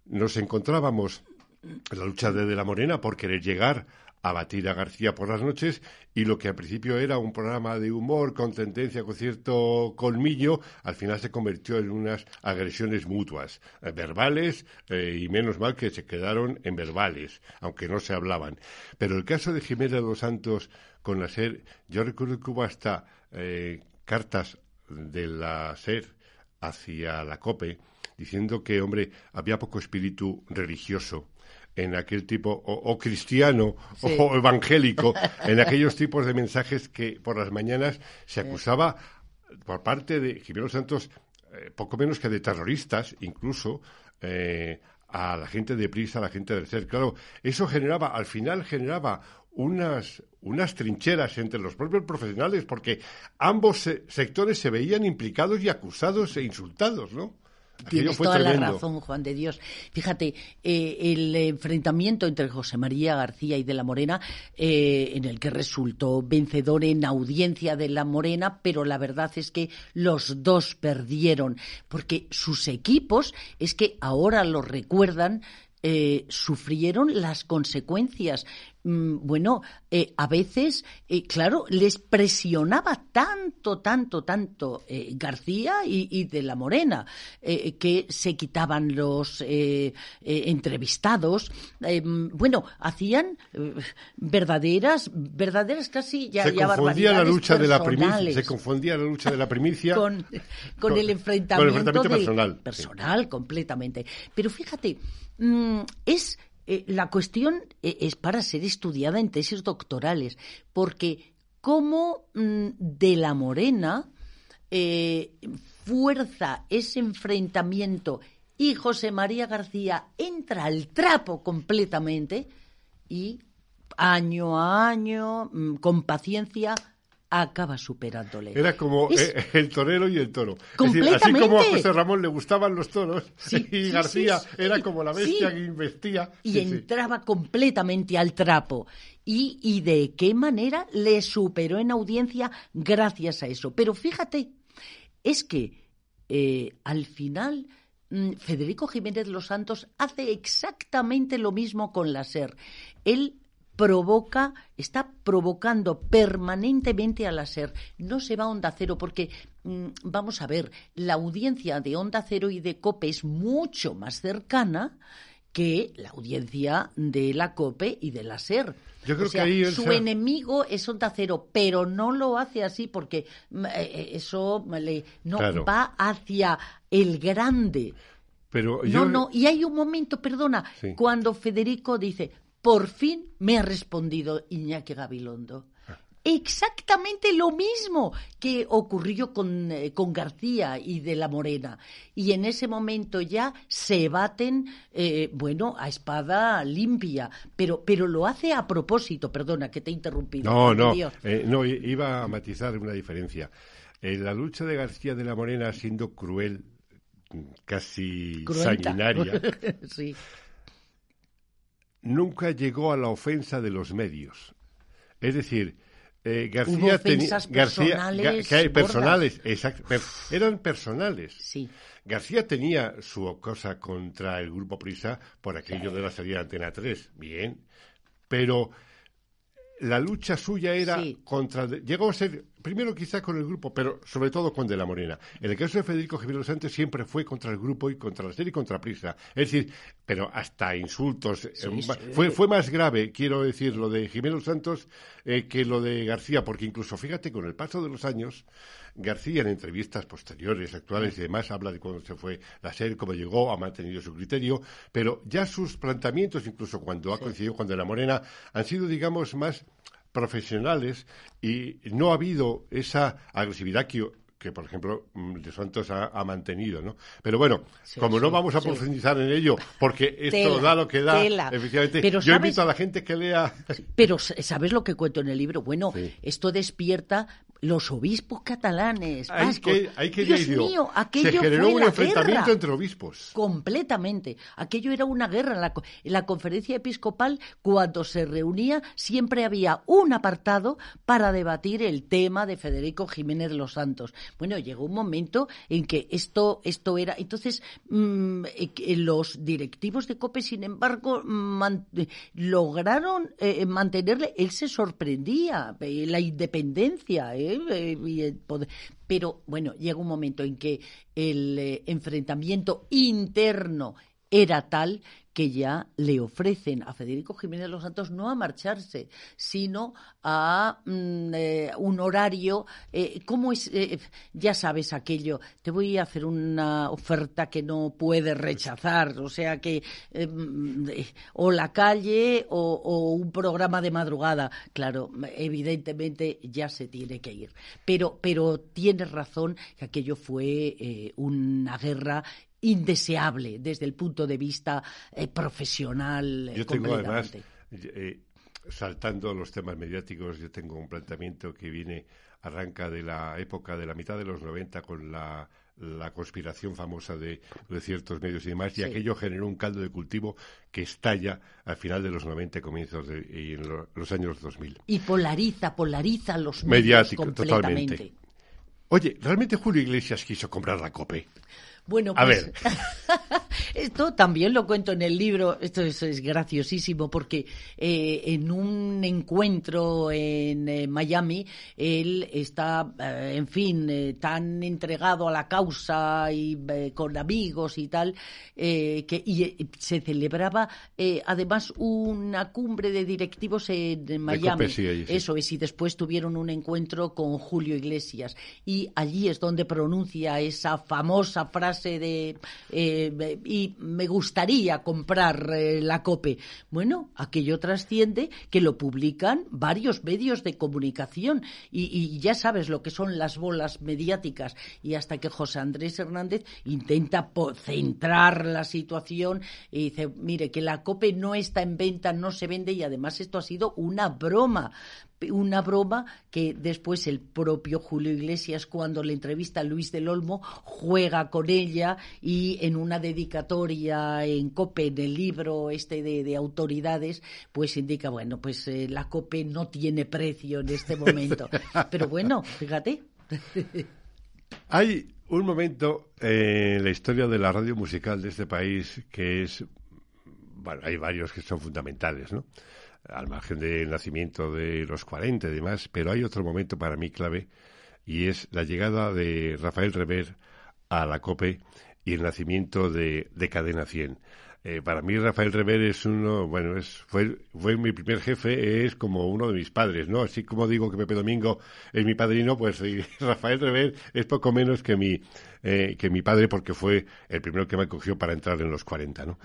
Nos encontrábamos en la lucha de, de la Morena por querer llegar a batir a García por las noches y lo que al principio era un programa de humor con tendencia, con cierto colmillo, al final se convirtió en unas agresiones mutuas, eh, verbales eh, y menos mal que se quedaron en verbales, aunque no se hablaban. Pero el caso de Jiménez de los Santos con la SER, yo recuerdo que hubo hasta eh, cartas de la SER hacia la COPE diciendo que, hombre, había poco espíritu religioso en aquel tipo, o, cristiano, o evangélico, en aquellos tipos de mensajes que por las mañanas se acusaba por parte de Jiménez Santos, eh, poco menos que de terroristas, incluso, eh, a la gente de prisa, a la gente del ser. Claro, eso generaba, al final generaba unas, unas trincheras entre los propios profesionales, porque ambos sectores se veían implicados y acusados e insultados, ¿no?
Tienes toda la razón, Juan de Dios. Fíjate, eh, el enfrentamiento entre José María García y de la Morena, eh, en el que resultó vencedor en audiencia de la Morena, pero la verdad es que los dos perdieron, porque sus equipos, es que ahora lo recuerdan, eh, sufrieron las consecuencias. Mm, bueno, eh, a veces, eh, claro, les presionaba tanto, tanto, tanto García y, de la Morena, que se quitaban los entrevistados. bueno, hacían verdaderas, verdaderas casi ya,
se confundía la lucha de la primicia, se confundía la lucha de la primicia
con, el enfrentamiento, personal, personal completamente. Pero fíjate, Mm, es eh, la cuestión eh, es para ser estudiada en tesis doctorales, porque cómo mm, de la Morena eh, fuerza ese enfrentamiento y José María García entra al trapo completamente y año a año, mm, con paciencia, acaba superándole.
Era como eh, el torero y el toro. así como a José Ramón le gustaban los toros y García era como la bestia que investía.
Y entraba completamente al trapo. Y, y de qué manera le superó en audiencia gracias a eso. Pero fíjate, es que eh, al final mm, Federico Jiménez Los Santos hace exactamente lo mismo con la SER. Él provoca, está provocando permanentemente a la SER. No se va a Onda Cero porque, mm, vamos a ver, la audiencia de Onda Cero y de COPE es mucho más cercana que la audiencia de la COPE y de la SER.
Yo creo que ahí
su enemigo es Onda Cero, pero no lo hace así porque mm, eh, eh, eso no va hacia el grande.
Pero
No, no, y hay un momento, perdona, cuando Federico dice, por fin me ha respondido Iñaki Gabilondo. Exactamente lo mismo que ocurrió con, eh, con, García y de la Morena. Y en ese momento ya se baten, eh, bueno, a espada limpia. Pero, pero lo hace a propósito, perdona que te he interrumpido.
No, no, eh, no, iba a matizar una diferencia. la lucha de García de la Morena siendo cruel, casi sanguinaria. sí nunca llegó a la ofensa de los medios. Es decir, eh, García tenía
personales,
personales, exacto, eran personales. Sí. García tenía su cosa contra el grupo Prisa por aquello de la salida de Antena 3, bien, pero la lucha suya era contra. Llegó a ser, primero quizá con el grupo, pero sobre todo con De la Morena. En el caso de Federico Jiménez Santos siempre fue contra el grupo y contra la serie y contra Prisa. Es decir, pero hasta insultos. Eh, fue, fue más grave, quiero decir, lo de Jiménez Santos eh, que lo de García, porque incluso, fíjate, con el paso de los años, García en entrevistas posteriores, actuales y demás, habla de cuando se fue la SER, cómo llegó, ha mantenido su criterio, pero ya sus planteamientos, incluso cuando ha coincidido con De la Morena, han sido, digamos, más profesionales y no ha habido esa agresividad que que por ejemplo mm, De Santos ha, mantenido, ¿no? Pero bueno, como no vamos a profundizar en ello, porque esto da lo que da, efectivamente, yo invito a la gente que lea.
Pero ¿sabes lo que cuento en el libro? Bueno, esto despierta los obispos catalanes,
Hay que, hay que
Dios mío, aquello
se generó
fue
un
la
enfrentamiento
guerra.
entre obispos.
Completamente. Aquello era una guerra. En la, en la conferencia episcopal, cuando se reunía, siempre había un apartado para debatir el tema de Federico Jiménez los Santos. Bueno, llegó un momento en que esto, esto era. Entonces, mm, eh, los directivos de COPE, sin embargo, man- lograron eh, mantenerle. Él se sorprendía, eh, la independencia, eh, eh. Pero bueno, llega un momento en que el eh, enfrentamiento interno era tal que ya le ofrecen a Federico Jiménez de los Santos no a marcharse, sino a mm, eh, un horario. eh, ¿Cómo es? Eh, ya sabes aquello. Te voy a hacer una oferta que no puedes rechazar. O sea que eh, mm, o la calle o, un programa de madrugada. Claro, evidentemente ya se tiene que ir. Pero, pero tienes razón que aquello fue una guerra indeseable desde el punto de vista eh, profesional. eh,
Yo tengo además, eh, saltando los temas mediáticos, yo tengo un planteamiento que viene, arranca de la época de la mitad de los 90 con la, la conspiración famosa de, de ciertos medios y demás, y
Sí.
aquello generó un caldo de cultivo que estalla al final de los 90 y comienzos de y en lo- los años 2000.
Y polariza, polariza los medios
Mediático,
completamente.
totalmente. Oye, ¿realmente Julio Iglesias quiso comprar la COPE?
Bueno,
A
pues,
ver.
esto también lo cuento en el libro, esto es, es graciosísimo porque eh, en un encuentro en eh, Miami, él está, eh, en fin, tan entregado a la causa y con amigos y tal, que y, se celebraba eh, además una cumbre de directivos en Miami.
sí, allí sí.
Eso es, y después tuvieron un encuentro con Julio Iglesias. Y allí es donde pronuncia esa famosa frase de eh, y me gustaría comprar eh, la COPE. Bueno, aquello trasciende que lo publican varios medios de comunicación y, y ya sabes lo que son las bolas mediáticas y hasta que José Andrés Hernández intenta centrar la situación y dice, mire, que la COPE no está en venta, no se vende y además esto ha sido una broma una broma que después el propio Julio Iglesias, cuando le entrevista a Luis del Olmo, juega con ella y en una dedicatoria en COPE, en el libro este de, de autoridades, pues indica, bueno, pues eh, la COPE no tiene precio en este momento. Pero bueno, fíjate.
Hay un momento en la historia de la radio musical de este país que es, bueno, hay varios que son fundamentales, ¿no? Al margen del nacimiento de los 40 y demás, pero hay otro momento para mí clave y es la llegada de Rafael Rever a la COPE y el nacimiento de, de Cadena 100. Eh, para mí Rafael Rever es uno, bueno, es, fue, fue mi primer jefe, es como uno de mis padres, ¿no? Así como digo que Pepe Domingo es mi padrino, pues Rafael Rever es poco menos que mi, eh, que mi padre porque fue el primero que me acogió para entrar en los 40, ¿no?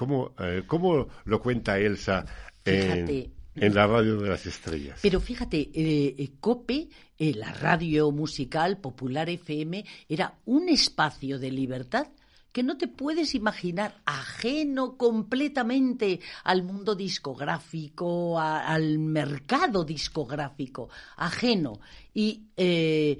¿Cómo, eh, cómo lo cuenta Elsa en,
Fíjate.
en la radio de las estrellas?
Pero fíjate, eh, COPE, eh, la radio musical popular FM, era un espacio de libertad que no te puedes imaginar ajeno completamente al mundo discográfico, a- al mercado discográfico, ajeno. Y eh,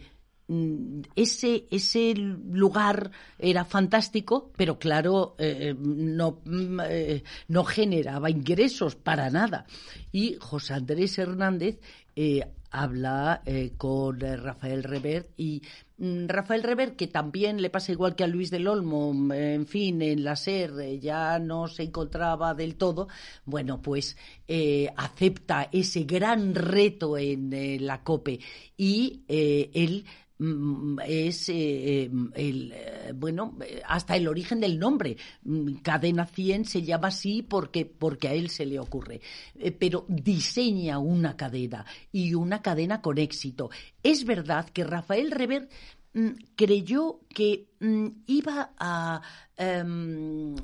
ese, ese lugar era fantástico, pero claro, eh, no, mm, eh, no generaba ingresos para nada. Y José Andrés Hernández eh, habla eh, con eh, Rafael Revert y mm, Rafael Revert, que también le pasa igual que a Luis del Olmo, mm, en fin, en la SER eh, ya no se encontraba del todo, bueno, pues eh, acepta ese gran reto en eh, la COPE y eh, él mm, es eh, eh, el eh, bueno hasta el origen del nombre. Mm, cadena 100 se llama así porque porque a él se le ocurre. Pero diseña una cadena y una cadena con éxito. Es verdad que Rafael Rever mm, creyó que mm, iba a em,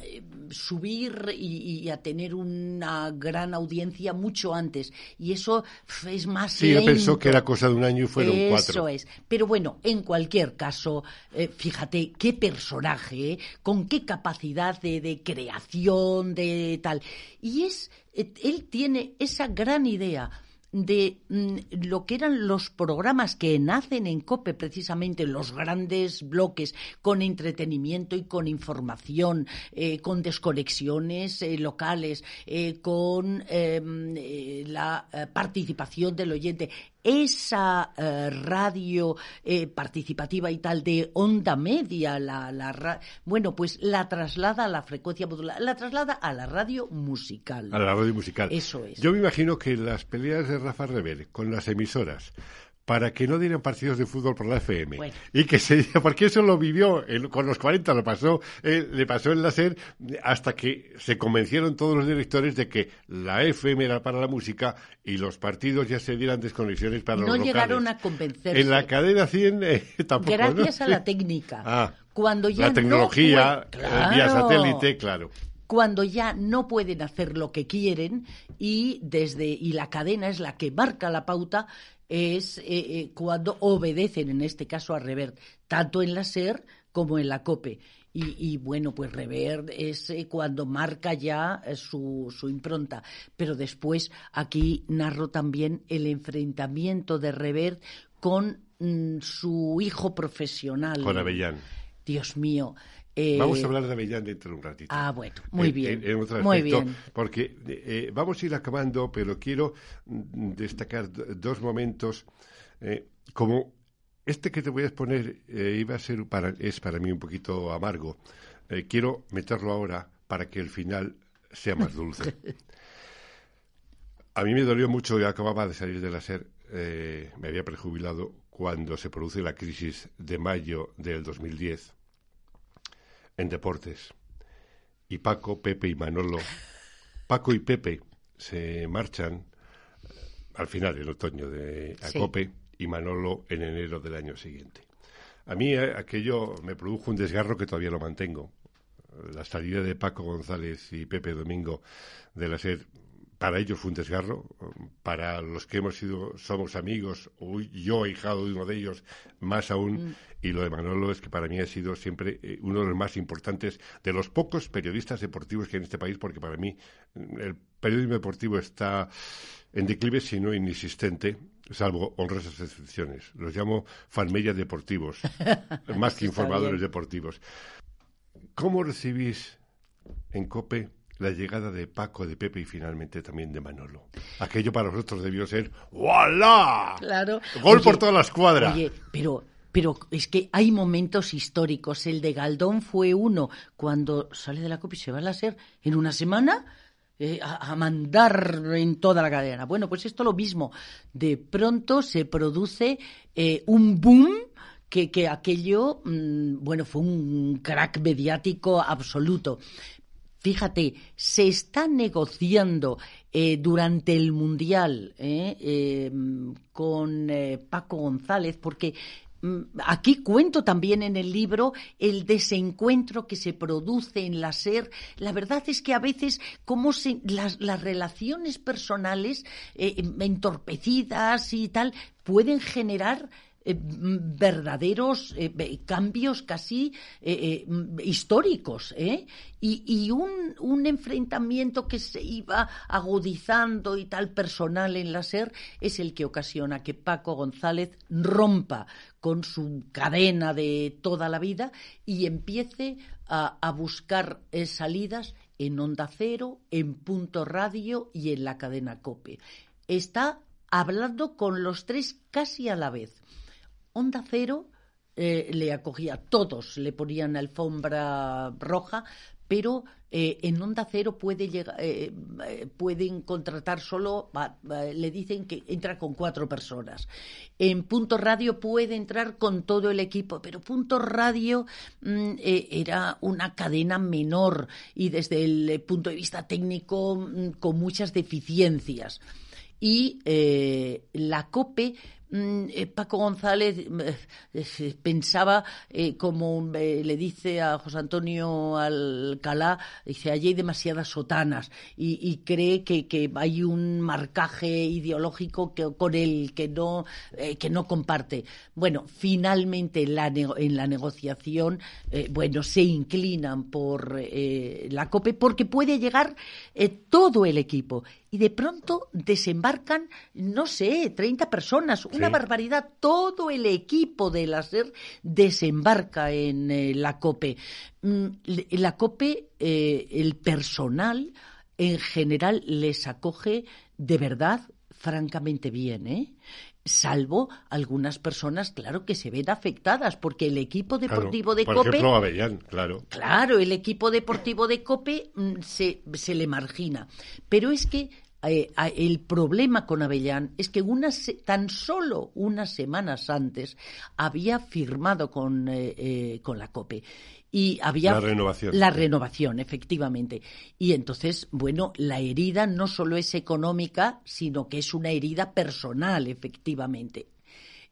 subir y, y a tener una gran audiencia mucho antes y eso es más
Sí, pensó que era cosa de un año y fueron
Eso
cuatro.
es. Pero bueno, en cualquier caso, eh, fíjate qué personaje, ¿eh? con qué capacidad de, de creación, de tal. Y es, eh, él tiene esa gran idea. De mm, lo que eran los programas que nacen en COPE, precisamente los grandes bloques, con entretenimiento y con información, eh, con desconexiones eh, locales, eh, con em, la participación del oyente esa radio participativa y tal de onda media, la, bueno, pues la traslada a la frecuencia modular, la traslada a la radio musical.
A la radio musical.
Eso es.
Yo me imagino que las peleas de Rafa Rever con las emisoras para que no dieran partidos de fútbol por la FM. Y que se porque eso lo vivió con los 40, lo pasó, eh, le pasó en la SER hasta que se convencieron todos los directores de que la FM era para la música y los partidos ya se dieran desconexiones para
no
los
locales. No llegaron a convencerse.
En la cadena 100 eh, tampoco.
Gracias a la técnica.
Ah,
Cuando ya
la tecnología,
no
el vía satélite, claro
cuando ya no pueden hacer lo que quieren y desde y la cadena es la que marca la pauta es eh, eh, cuando obedecen en este caso a Revert tanto en la SER como en la COPE y, bueno, pues Revert es eh, cuando marca ya su, su, impronta. Pero después aquí narro también el enfrentamiento de Revert con mm, su hijo profesional.
Con Avellán.
Dios mío.
Vamos a hablar de Avellán dentro de un ratito.
Ah, bueno, muy bien.
En, otro muy bien. Porque eh, vamos a ir acabando, pero quiero mm, destacar dos momentos. Eh, como este que te voy a exponer eh, iba a ser para, es para mí un poquito amargo. quiero meterlo ahora para que el final sea más dulce. a mí me dolió mucho, yo acababa de salir de la SER, me había prejubilado cuando se produce la crisis de mayo del 2010 en deportes. Y Paco, Pepe y Manolo, Paco y Pepe se marchan eh, al final, en otoño, de Acope y Manolo en enero del año siguiente. A mí eh, aquello me produjo un desgarro que todavía lo mantengo. La salida de Paco González y Pepe Domingo de la SED para ellos fue un desgarro, para los que hemos sido, somos amigos, yo hijado de uno de ellos, más aún, mm. y lo de Manolo es que para mí ha sido siempre eh, uno de los más importantes, de los pocos periodistas deportivos que hay en este país, porque para mí mm, el periodismo deportivo está en declive, si no inexistente, salvo honrosas excepciones. Los llamo fanmellas deportivos, más que informadores deportivos. ¿Cómo recibís en COPE la llegada de Paco, de Pepe y finalmente también de Manolo. Aquello para nosotros debió ser ¡Voilà!
Claro.
Gol por toda la escuadra.
Oye, pero pero es que hay momentos históricos. El de Galdón fue uno cuando sale de la Copa y se va a la SER en una semana eh, a, mandar en toda la cadena. Bueno, pues esto lo mismo. De pronto se produce eh, un boom que, que aquello, mm, bueno, fue un crack mediático absoluto. Fíjate, se está negociando eh, durante el Mundial eh, em, con eh, Paco González, porque mm, Aquí cuento también en el libro el desencuentro que se produce en la SER. La verdad es que a veces como las, las, relaciones personales entorpecidas y tal pueden generar eh, verdaderos eh, cambios casi eh, históricos y, un, un, enfrentamiento que se iba agudizando y tal personal en la SER es el que ocasiona que Paco González rompa con su cadena de toda la vida y empiece a, a buscar salidas en Onda Cero, en Punto Radio y en la cadena Cope. Está hablando con los tres casi a la vez. Onda Cero eh, le acogía, todos le ponían alfombra roja, pero eh, en Onda Cero puede llegar, eh, pueden contratar solo, le dicen que entra con cuatro personas. En Punto Radio puede entrar con todo el equipo, pero Punto Radio mm, era una cadena menor y desde el punto de vista técnico mm, con muchas deficiencias. Y la COPE Paco González eh, pensaba como le dice a José Antonio Alcalá, dice, allí hay demasiadas sotanas y, cree que, hay un marcaje ideológico que, con él que no, que no comparte. Bueno, finalmente en la, en la negociación, bueno, se inclinan por la COPE porque puede llegar todo el equipo y de pronto desembarcan, no sé, 30 personas, una barbaridad. Todo el equipo de la SER desembarca en eh, la COPE. Mm, la COPE, eh, el personal en general les acoge de verdad francamente bien, ¿eh? Salvo algunas personas, claro, que se ven afectadas, porque el equipo deportivo de
por
COPE...
Ejemplo, Avellán, claro.
Claro, el equipo deportivo de COPE mm, se, se le margina. Pero es que eh, el problema con Avellán es que tan solo unas semanas antes había firmado con, eh, eh, con la COPE y había
la renovación.
La renovación, efectivamente. Y entonces, bueno, la herida no solo es económica, sino que es una herida personal, efectivamente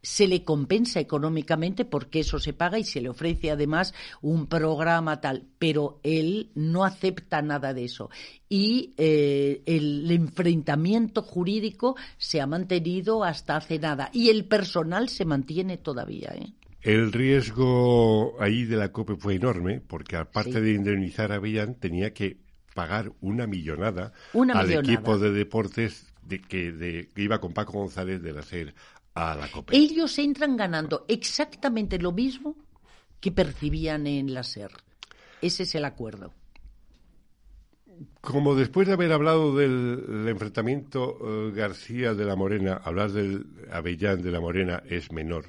se le compensa económicamente porque eso se paga y se le ofrece además un programa tal, pero él no acepta nada de eso. Y eh, el enfrentamiento jurídico se ha mantenido hasta hace nada y el personal se mantiene todavía. ¿eh?
El riesgo ahí de la COPE fue enorme porque aparte de indemnizar a Villán tenía que pagar una millonada al equipo de deportes de que, que iba con Paco González de la SER a la COPE.
Ellos entran ganando exactamente lo mismo que percibían en la SER. Ese es el acuerdo.
Como después de haber hablado del, enfrentamiento eh, García de la Morena, hablar del Avellán de la Morena es menor.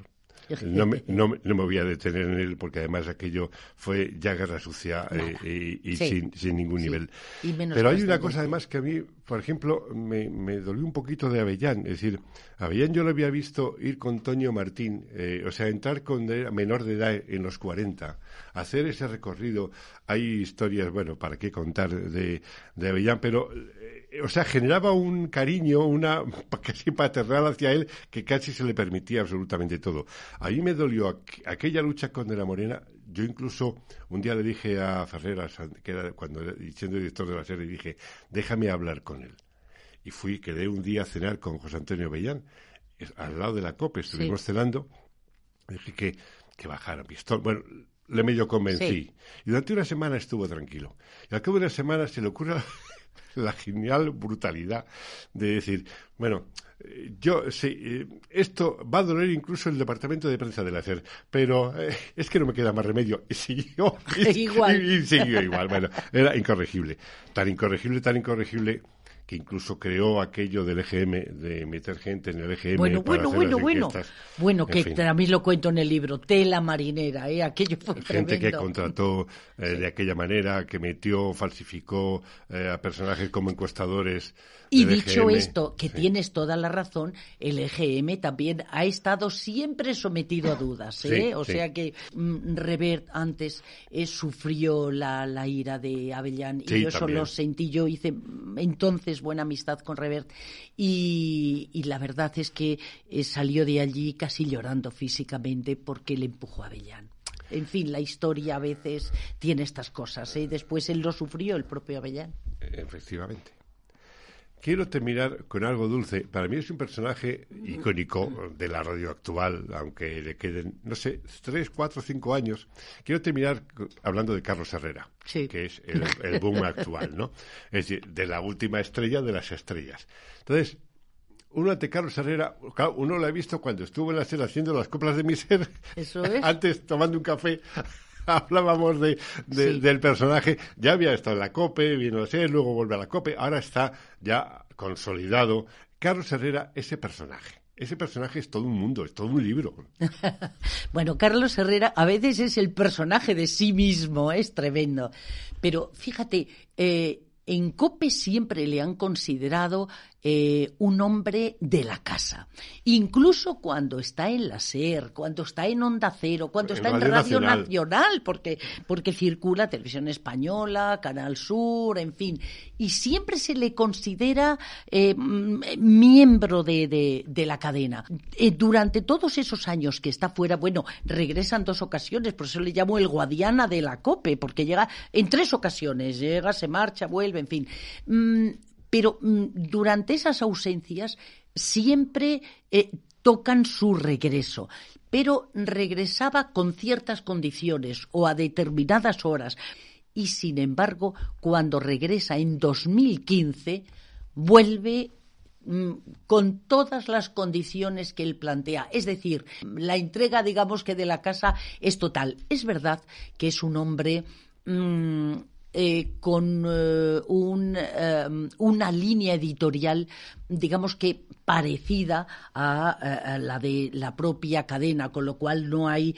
No me, no, me, voy a detener en él porque además aquello fue ya guerra sucia eh, y, sin, sin, ningún nivel. Pero hay una cosa además que a mí, por ejemplo, me, me, dolió un poquito de Avellán. Es decir, Avellán yo lo había visto ir con Toño Martín, eh, o sea, entrar con menor de edad en los 40, hacer ese recorrido. Hay historias, bueno, para qué contar de, de Avellán, pero o sea, generaba un cariño, una casi paternal hacia él, que casi se le permitía absolutamente todo. A mí me dolió aquella lucha con De la Morena. Yo incluso un día le dije a Ferreras, que era cuando siendo director de la serie, dije, déjame hablar con él. Y fui, quedé un día a cenar con José Antonio Bellán, al lado de la COPE, estuvimos cenando, dije que, que bajara pistón. Bueno, le medio convencí. Y durante una semana estuvo tranquilo. Y al cabo de una semana se le ocurre la genial brutalidad de decir, bueno, eh, yo sí, eh, esto va a doler incluso el departamento de prensa de la SER, pero eh, es que no me queda más remedio. Y siguió,
igual.
y siguió igual. Bueno, era incorregible. Tan incorregible, tan incorregible que incluso creó aquello del EGM, de meter gente en el EGM.
Bueno, bueno, bueno, bueno. Bueno, que también lo cuento en el libro, tela marinera, ¿eh? aquello fue
Gente que contrató eh, de aquella manera, que metió, falsificó eh, a personajes como encuestadores.
Y dicho esto, que tienes toda la razón, el EGM también ha estado siempre sometido a dudas. ¿eh? o sea que mm, Revert antes sufrió la, la, ira de Avellán y yo eso lo sentí. Yo hice entonces buena amistad con Revert y, la verdad es que eh, salió de allí casi llorando físicamente porque le empujó a Avellán. En fin, la historia a veces tiene estas cosas. ¿eh? Después él lo sufrió, el propio Avellán.
Efectivamente. Quiero terminar con algo dulce. Para mí es un personaje icónico de la radio actual, aunque le queden, no sé, tres, cuatro, cinco años. Quiero terminar hablando de Carlos Herrera, que es el, boom actual, ¿no? Es decir, de la última estrella de las estrellas. Entonces, uno ante Carlos Herrera, uno lo ha visto cuando estuvo en la haciendo las coplas de miser,
Eso es.
antes tomando un café hablábamos de, del personaje, ya había estado en la COPE, vino a ser, luego vuelve a la COPE, ahora está ya consolidado. Carlos Herrera, ese personaje. Ese personaje es todo un mundo, es todo un libro.
bueno, Carlos Herrera a veces es el personaje de sí mismo, es tremendo. Pero fíjate, eh, en COPE siempre le han considerado eh, un hombre de la casa. Incluso cuando está en la SER, cuando está en Onda Cero, cuando está en Radio Nacional, porque, porque circula Televisión Española, Canal Sur, en fin. Y siempre se le considera eh, mm, miembro de, de, la cadena. Eh, durante todos esos años que está fuera, bueno, regresan dos ocasiones, por eso le llamo el Guadiana de la COPE, porque llega en tres ocasiones, llega, se marcha, vuelve, en fin. Mm, pero mm, durante esas ausencias siempre eh, tocan su regreso, pero regresaba con ciertas condiciones o a determinadas horas. Y sin embargo, cuando regresa en 2015, vuelve mm, con todas las condiciones que él plantea. Es decir, la entrega, digamos que de la casa es total. Es verdad que es un hombre mm, eh, con eh, un, eh, una línea editorial, digamos que parecida a, la de la propia cadena, con lo cual no hay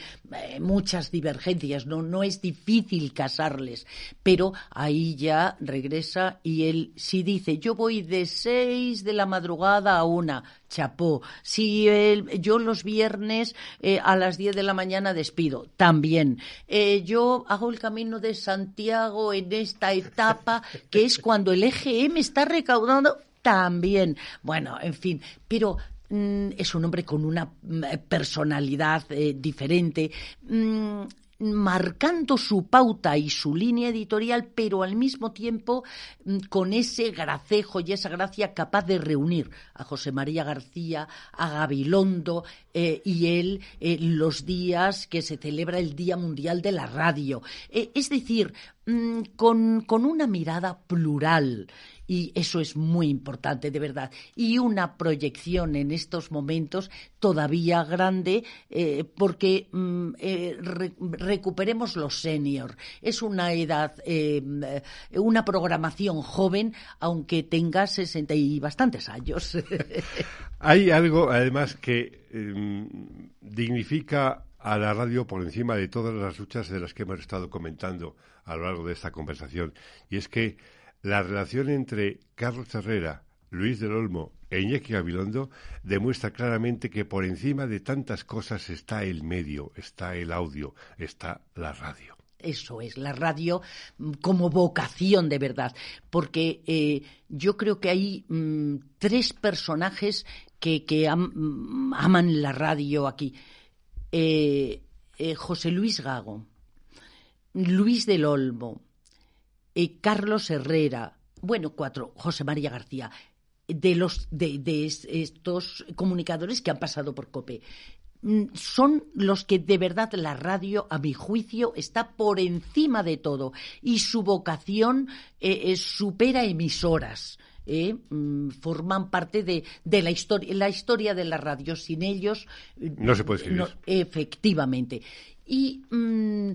muchas divergencias, no, no es difícil casarles, pero ahí ya regresa y él sí dice, yo voy de seis de la madrugada a una, chapó. Si yo los viernes a las diez de la mañana despido, también. yo hago el camino de Santiago en esta etapa, que es cuando el EGM está recaudando también. Bueno, en fin, pero mm, es un hombre con una mm, personalidad eh, diferente. Mm, marcando su pauta y su línea editorial, pero al mismo tiempo con ese gracejo y esa gracia capaz de reunir a José María García, a Gabilondo eh, y él eh, los días que se celebra el Día Mundial de la Radio. Eh, es decir, con, con una mirada plural y eso es muy importante, de verdad. Y una proyección en estos momentos todavía grande eh, porque mm, eh, recuperemos los senior. Es una edad, eh, una programación joven, aunque tenga sesenta y bastantes años.
Hay algo, además, que em, dignifica a la radio por encima de todas las luchas de las que hemos estado comentando a lo largo de esta conversación, y es que la relación entre Carlos Herrera, Luis del Olmo e Iñaki Gabilondo demuestra claramente que por encima de tantas cosas está el medio, está el audio, está la radio.
Eso es, la radio mm, como vocación de verdad, porque eh, yo creo que hay mm, tres personajes que, mm, aman la radio aquí. Eh, eh, José Luis Gago, Luis del Olmo eh, Carlos Herrera, bueno, cuatro, José María García, de, los, de, estos comunicadores que han pasado por COPE mm, son los que de verdad la radio, a mi juicio, está por encima de todo y su vocación eh, supera emisoras. Eh, mm, forman parte de, la, historia, la historia de la radio. Sin ellos.
No se puede escribir.
efectivamente. Y mm,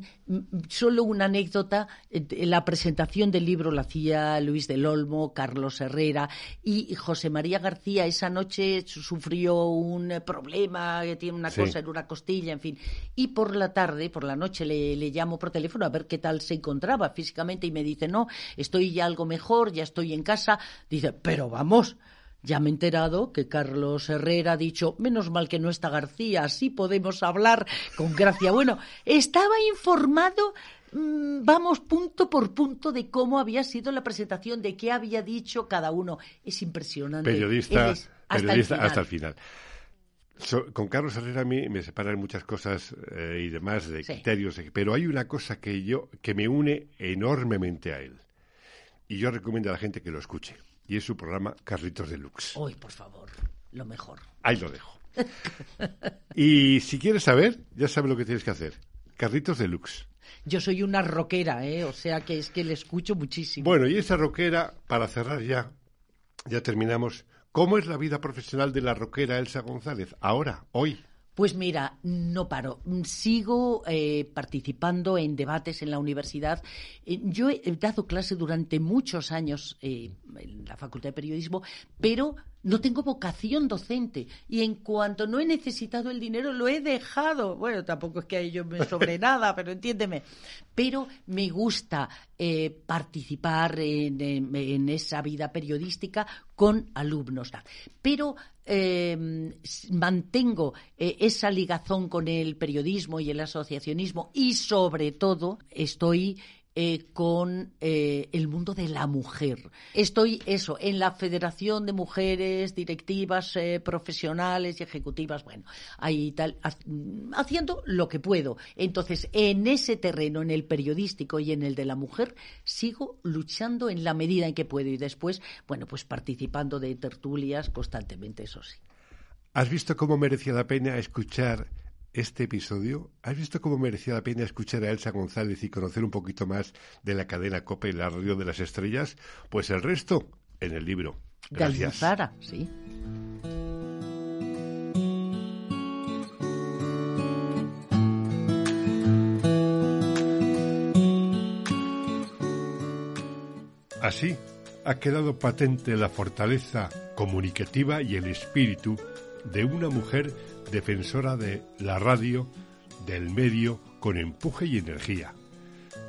solo una anécdota, eh, la presentación del libro la hacía Luis del Olmo, Carlos Herrera y José María García esa noche sufrió un problema, que tiene una cosa en una costilla, en fin. Y por la tarde, por la noche le, le llamo por teléfono a ver qué tal se encontraba físicamente y me dice, no, estoy ya algo mejor, ya estoy en casa. Dice, pero vamos, ya me he enterado que Carlos Herrera ha dicho, menos mal que no está García, así podemos hablar con gracia. Bueno, estaba informado, mm, vamos, punto por punto de cómo había sido la presentación, de qué había dicho cada uno. Es impresionante.
Periodista, hasta, el final. con Carlos Herrera a mí me separan muchas cosas eh, y demás de criterios, pero hay una cosa que yo que me une enormemente a él y yo recomiendo a la gente que lo escuche y es su programa Carritos Deluxe.
Hoy, por favor, lo mejor.
Ahí lo dejo. y si quieres saber, ya sabes lo que tienes que hacer. Carritos Deluxe.
Yo soy una rockera, ¿eh? o sea que es que le escucho muchísimo.
Bueno, y esa rockera, para cerrar ya, ya terminamos. ¿Cómo es la vida profesional de la rockera Elsa González? Ahora, hoy.
Pues mira, no paro. Sigo eh, participando en debates en la universidad. Eh, yo he dado clase durante muchos años eh, en la Facultad de Periodismo, pero no tengo vocación docente y en cuanto no he necesitado el dinero lo he dejado. Bueno, tampoco es que a ellos me sobre nada, pero entiéndeme. Pero me gusta eh, participar en, esa vida periodística con alumnos. Pero eh, mantengo eh, esa ligazón con el periodismo y el asociacionismo y sobre todo estoy eh, con eh, el mundo de la mujer. Estoy, eso, en la Federación de Mujeres Directivas eh, Profesionales y Ejecutivas, bueno, ahí tal, haciendo lo que puedo. Entonces, en ese terreno, en el periodístico y en el de la mujer, sigo luchando en la medida en que puedo y después, bueno, pues participando de tertulias constantemente, eso sí.
¿Has visto cómo merecía la pena escuchar este episodio, ¿has visto cómo merecía la pena escuchar a Elsa González y conocer un poquito más de la cadena COPE y la radio de las estrellas? Pues el resto en el libro. Gracias.
Sara, sí.
Así ha quedado patente la fortaleza comunicativa y el espíritu de una mujer defensora de la radio, del medio, con empuje y energía.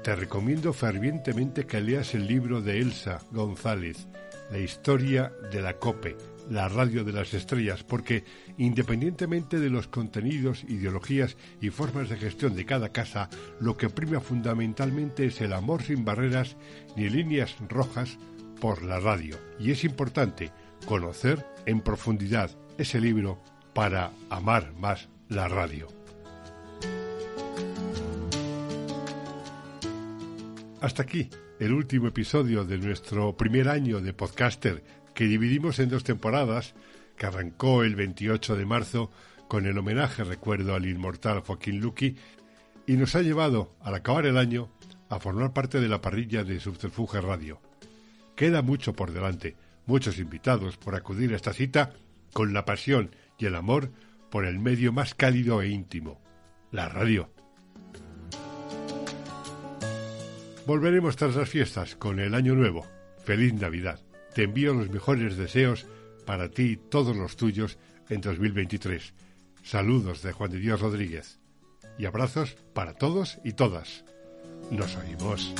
Te recomiendo fervientemente que leas el libro de Elsa González, La historia de la COPE, la radio de las estrellas, porque independientemente de los contenidos, ideologías y formas de gestión de cada casa, lo que prima fundamentalmente es el amor sin barreras ni líneas rojas por la radio. Y es importante conocer en profundidad ese libro para amar más la radio. Hasta aquí el último episodio de nuestro primer año de podcaster que dividimos en dos temporadas que arrancó el 28 de marzo con el homenaje recuerdo al inmortal Joaquín Luqui y nos ha llevado al acabar el año a formar parte de la parrilla de Subterfuge Radio. Queda mucho por delante, muchos invitados por acudir a esta cita con la pasión el amor por el medio más cálido e íntimo, la radio. Volveremos tras las fiestas con el Año Nuevo. Feliz Navidad. Te envío los mejores deseos para ti y todos los tuyos en 2023. Saludos de Juan de Dios Rodríguez. Y abrazos para todos y todas. Nos oímos.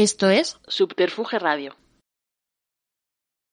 Esto es Subterfuge Radio.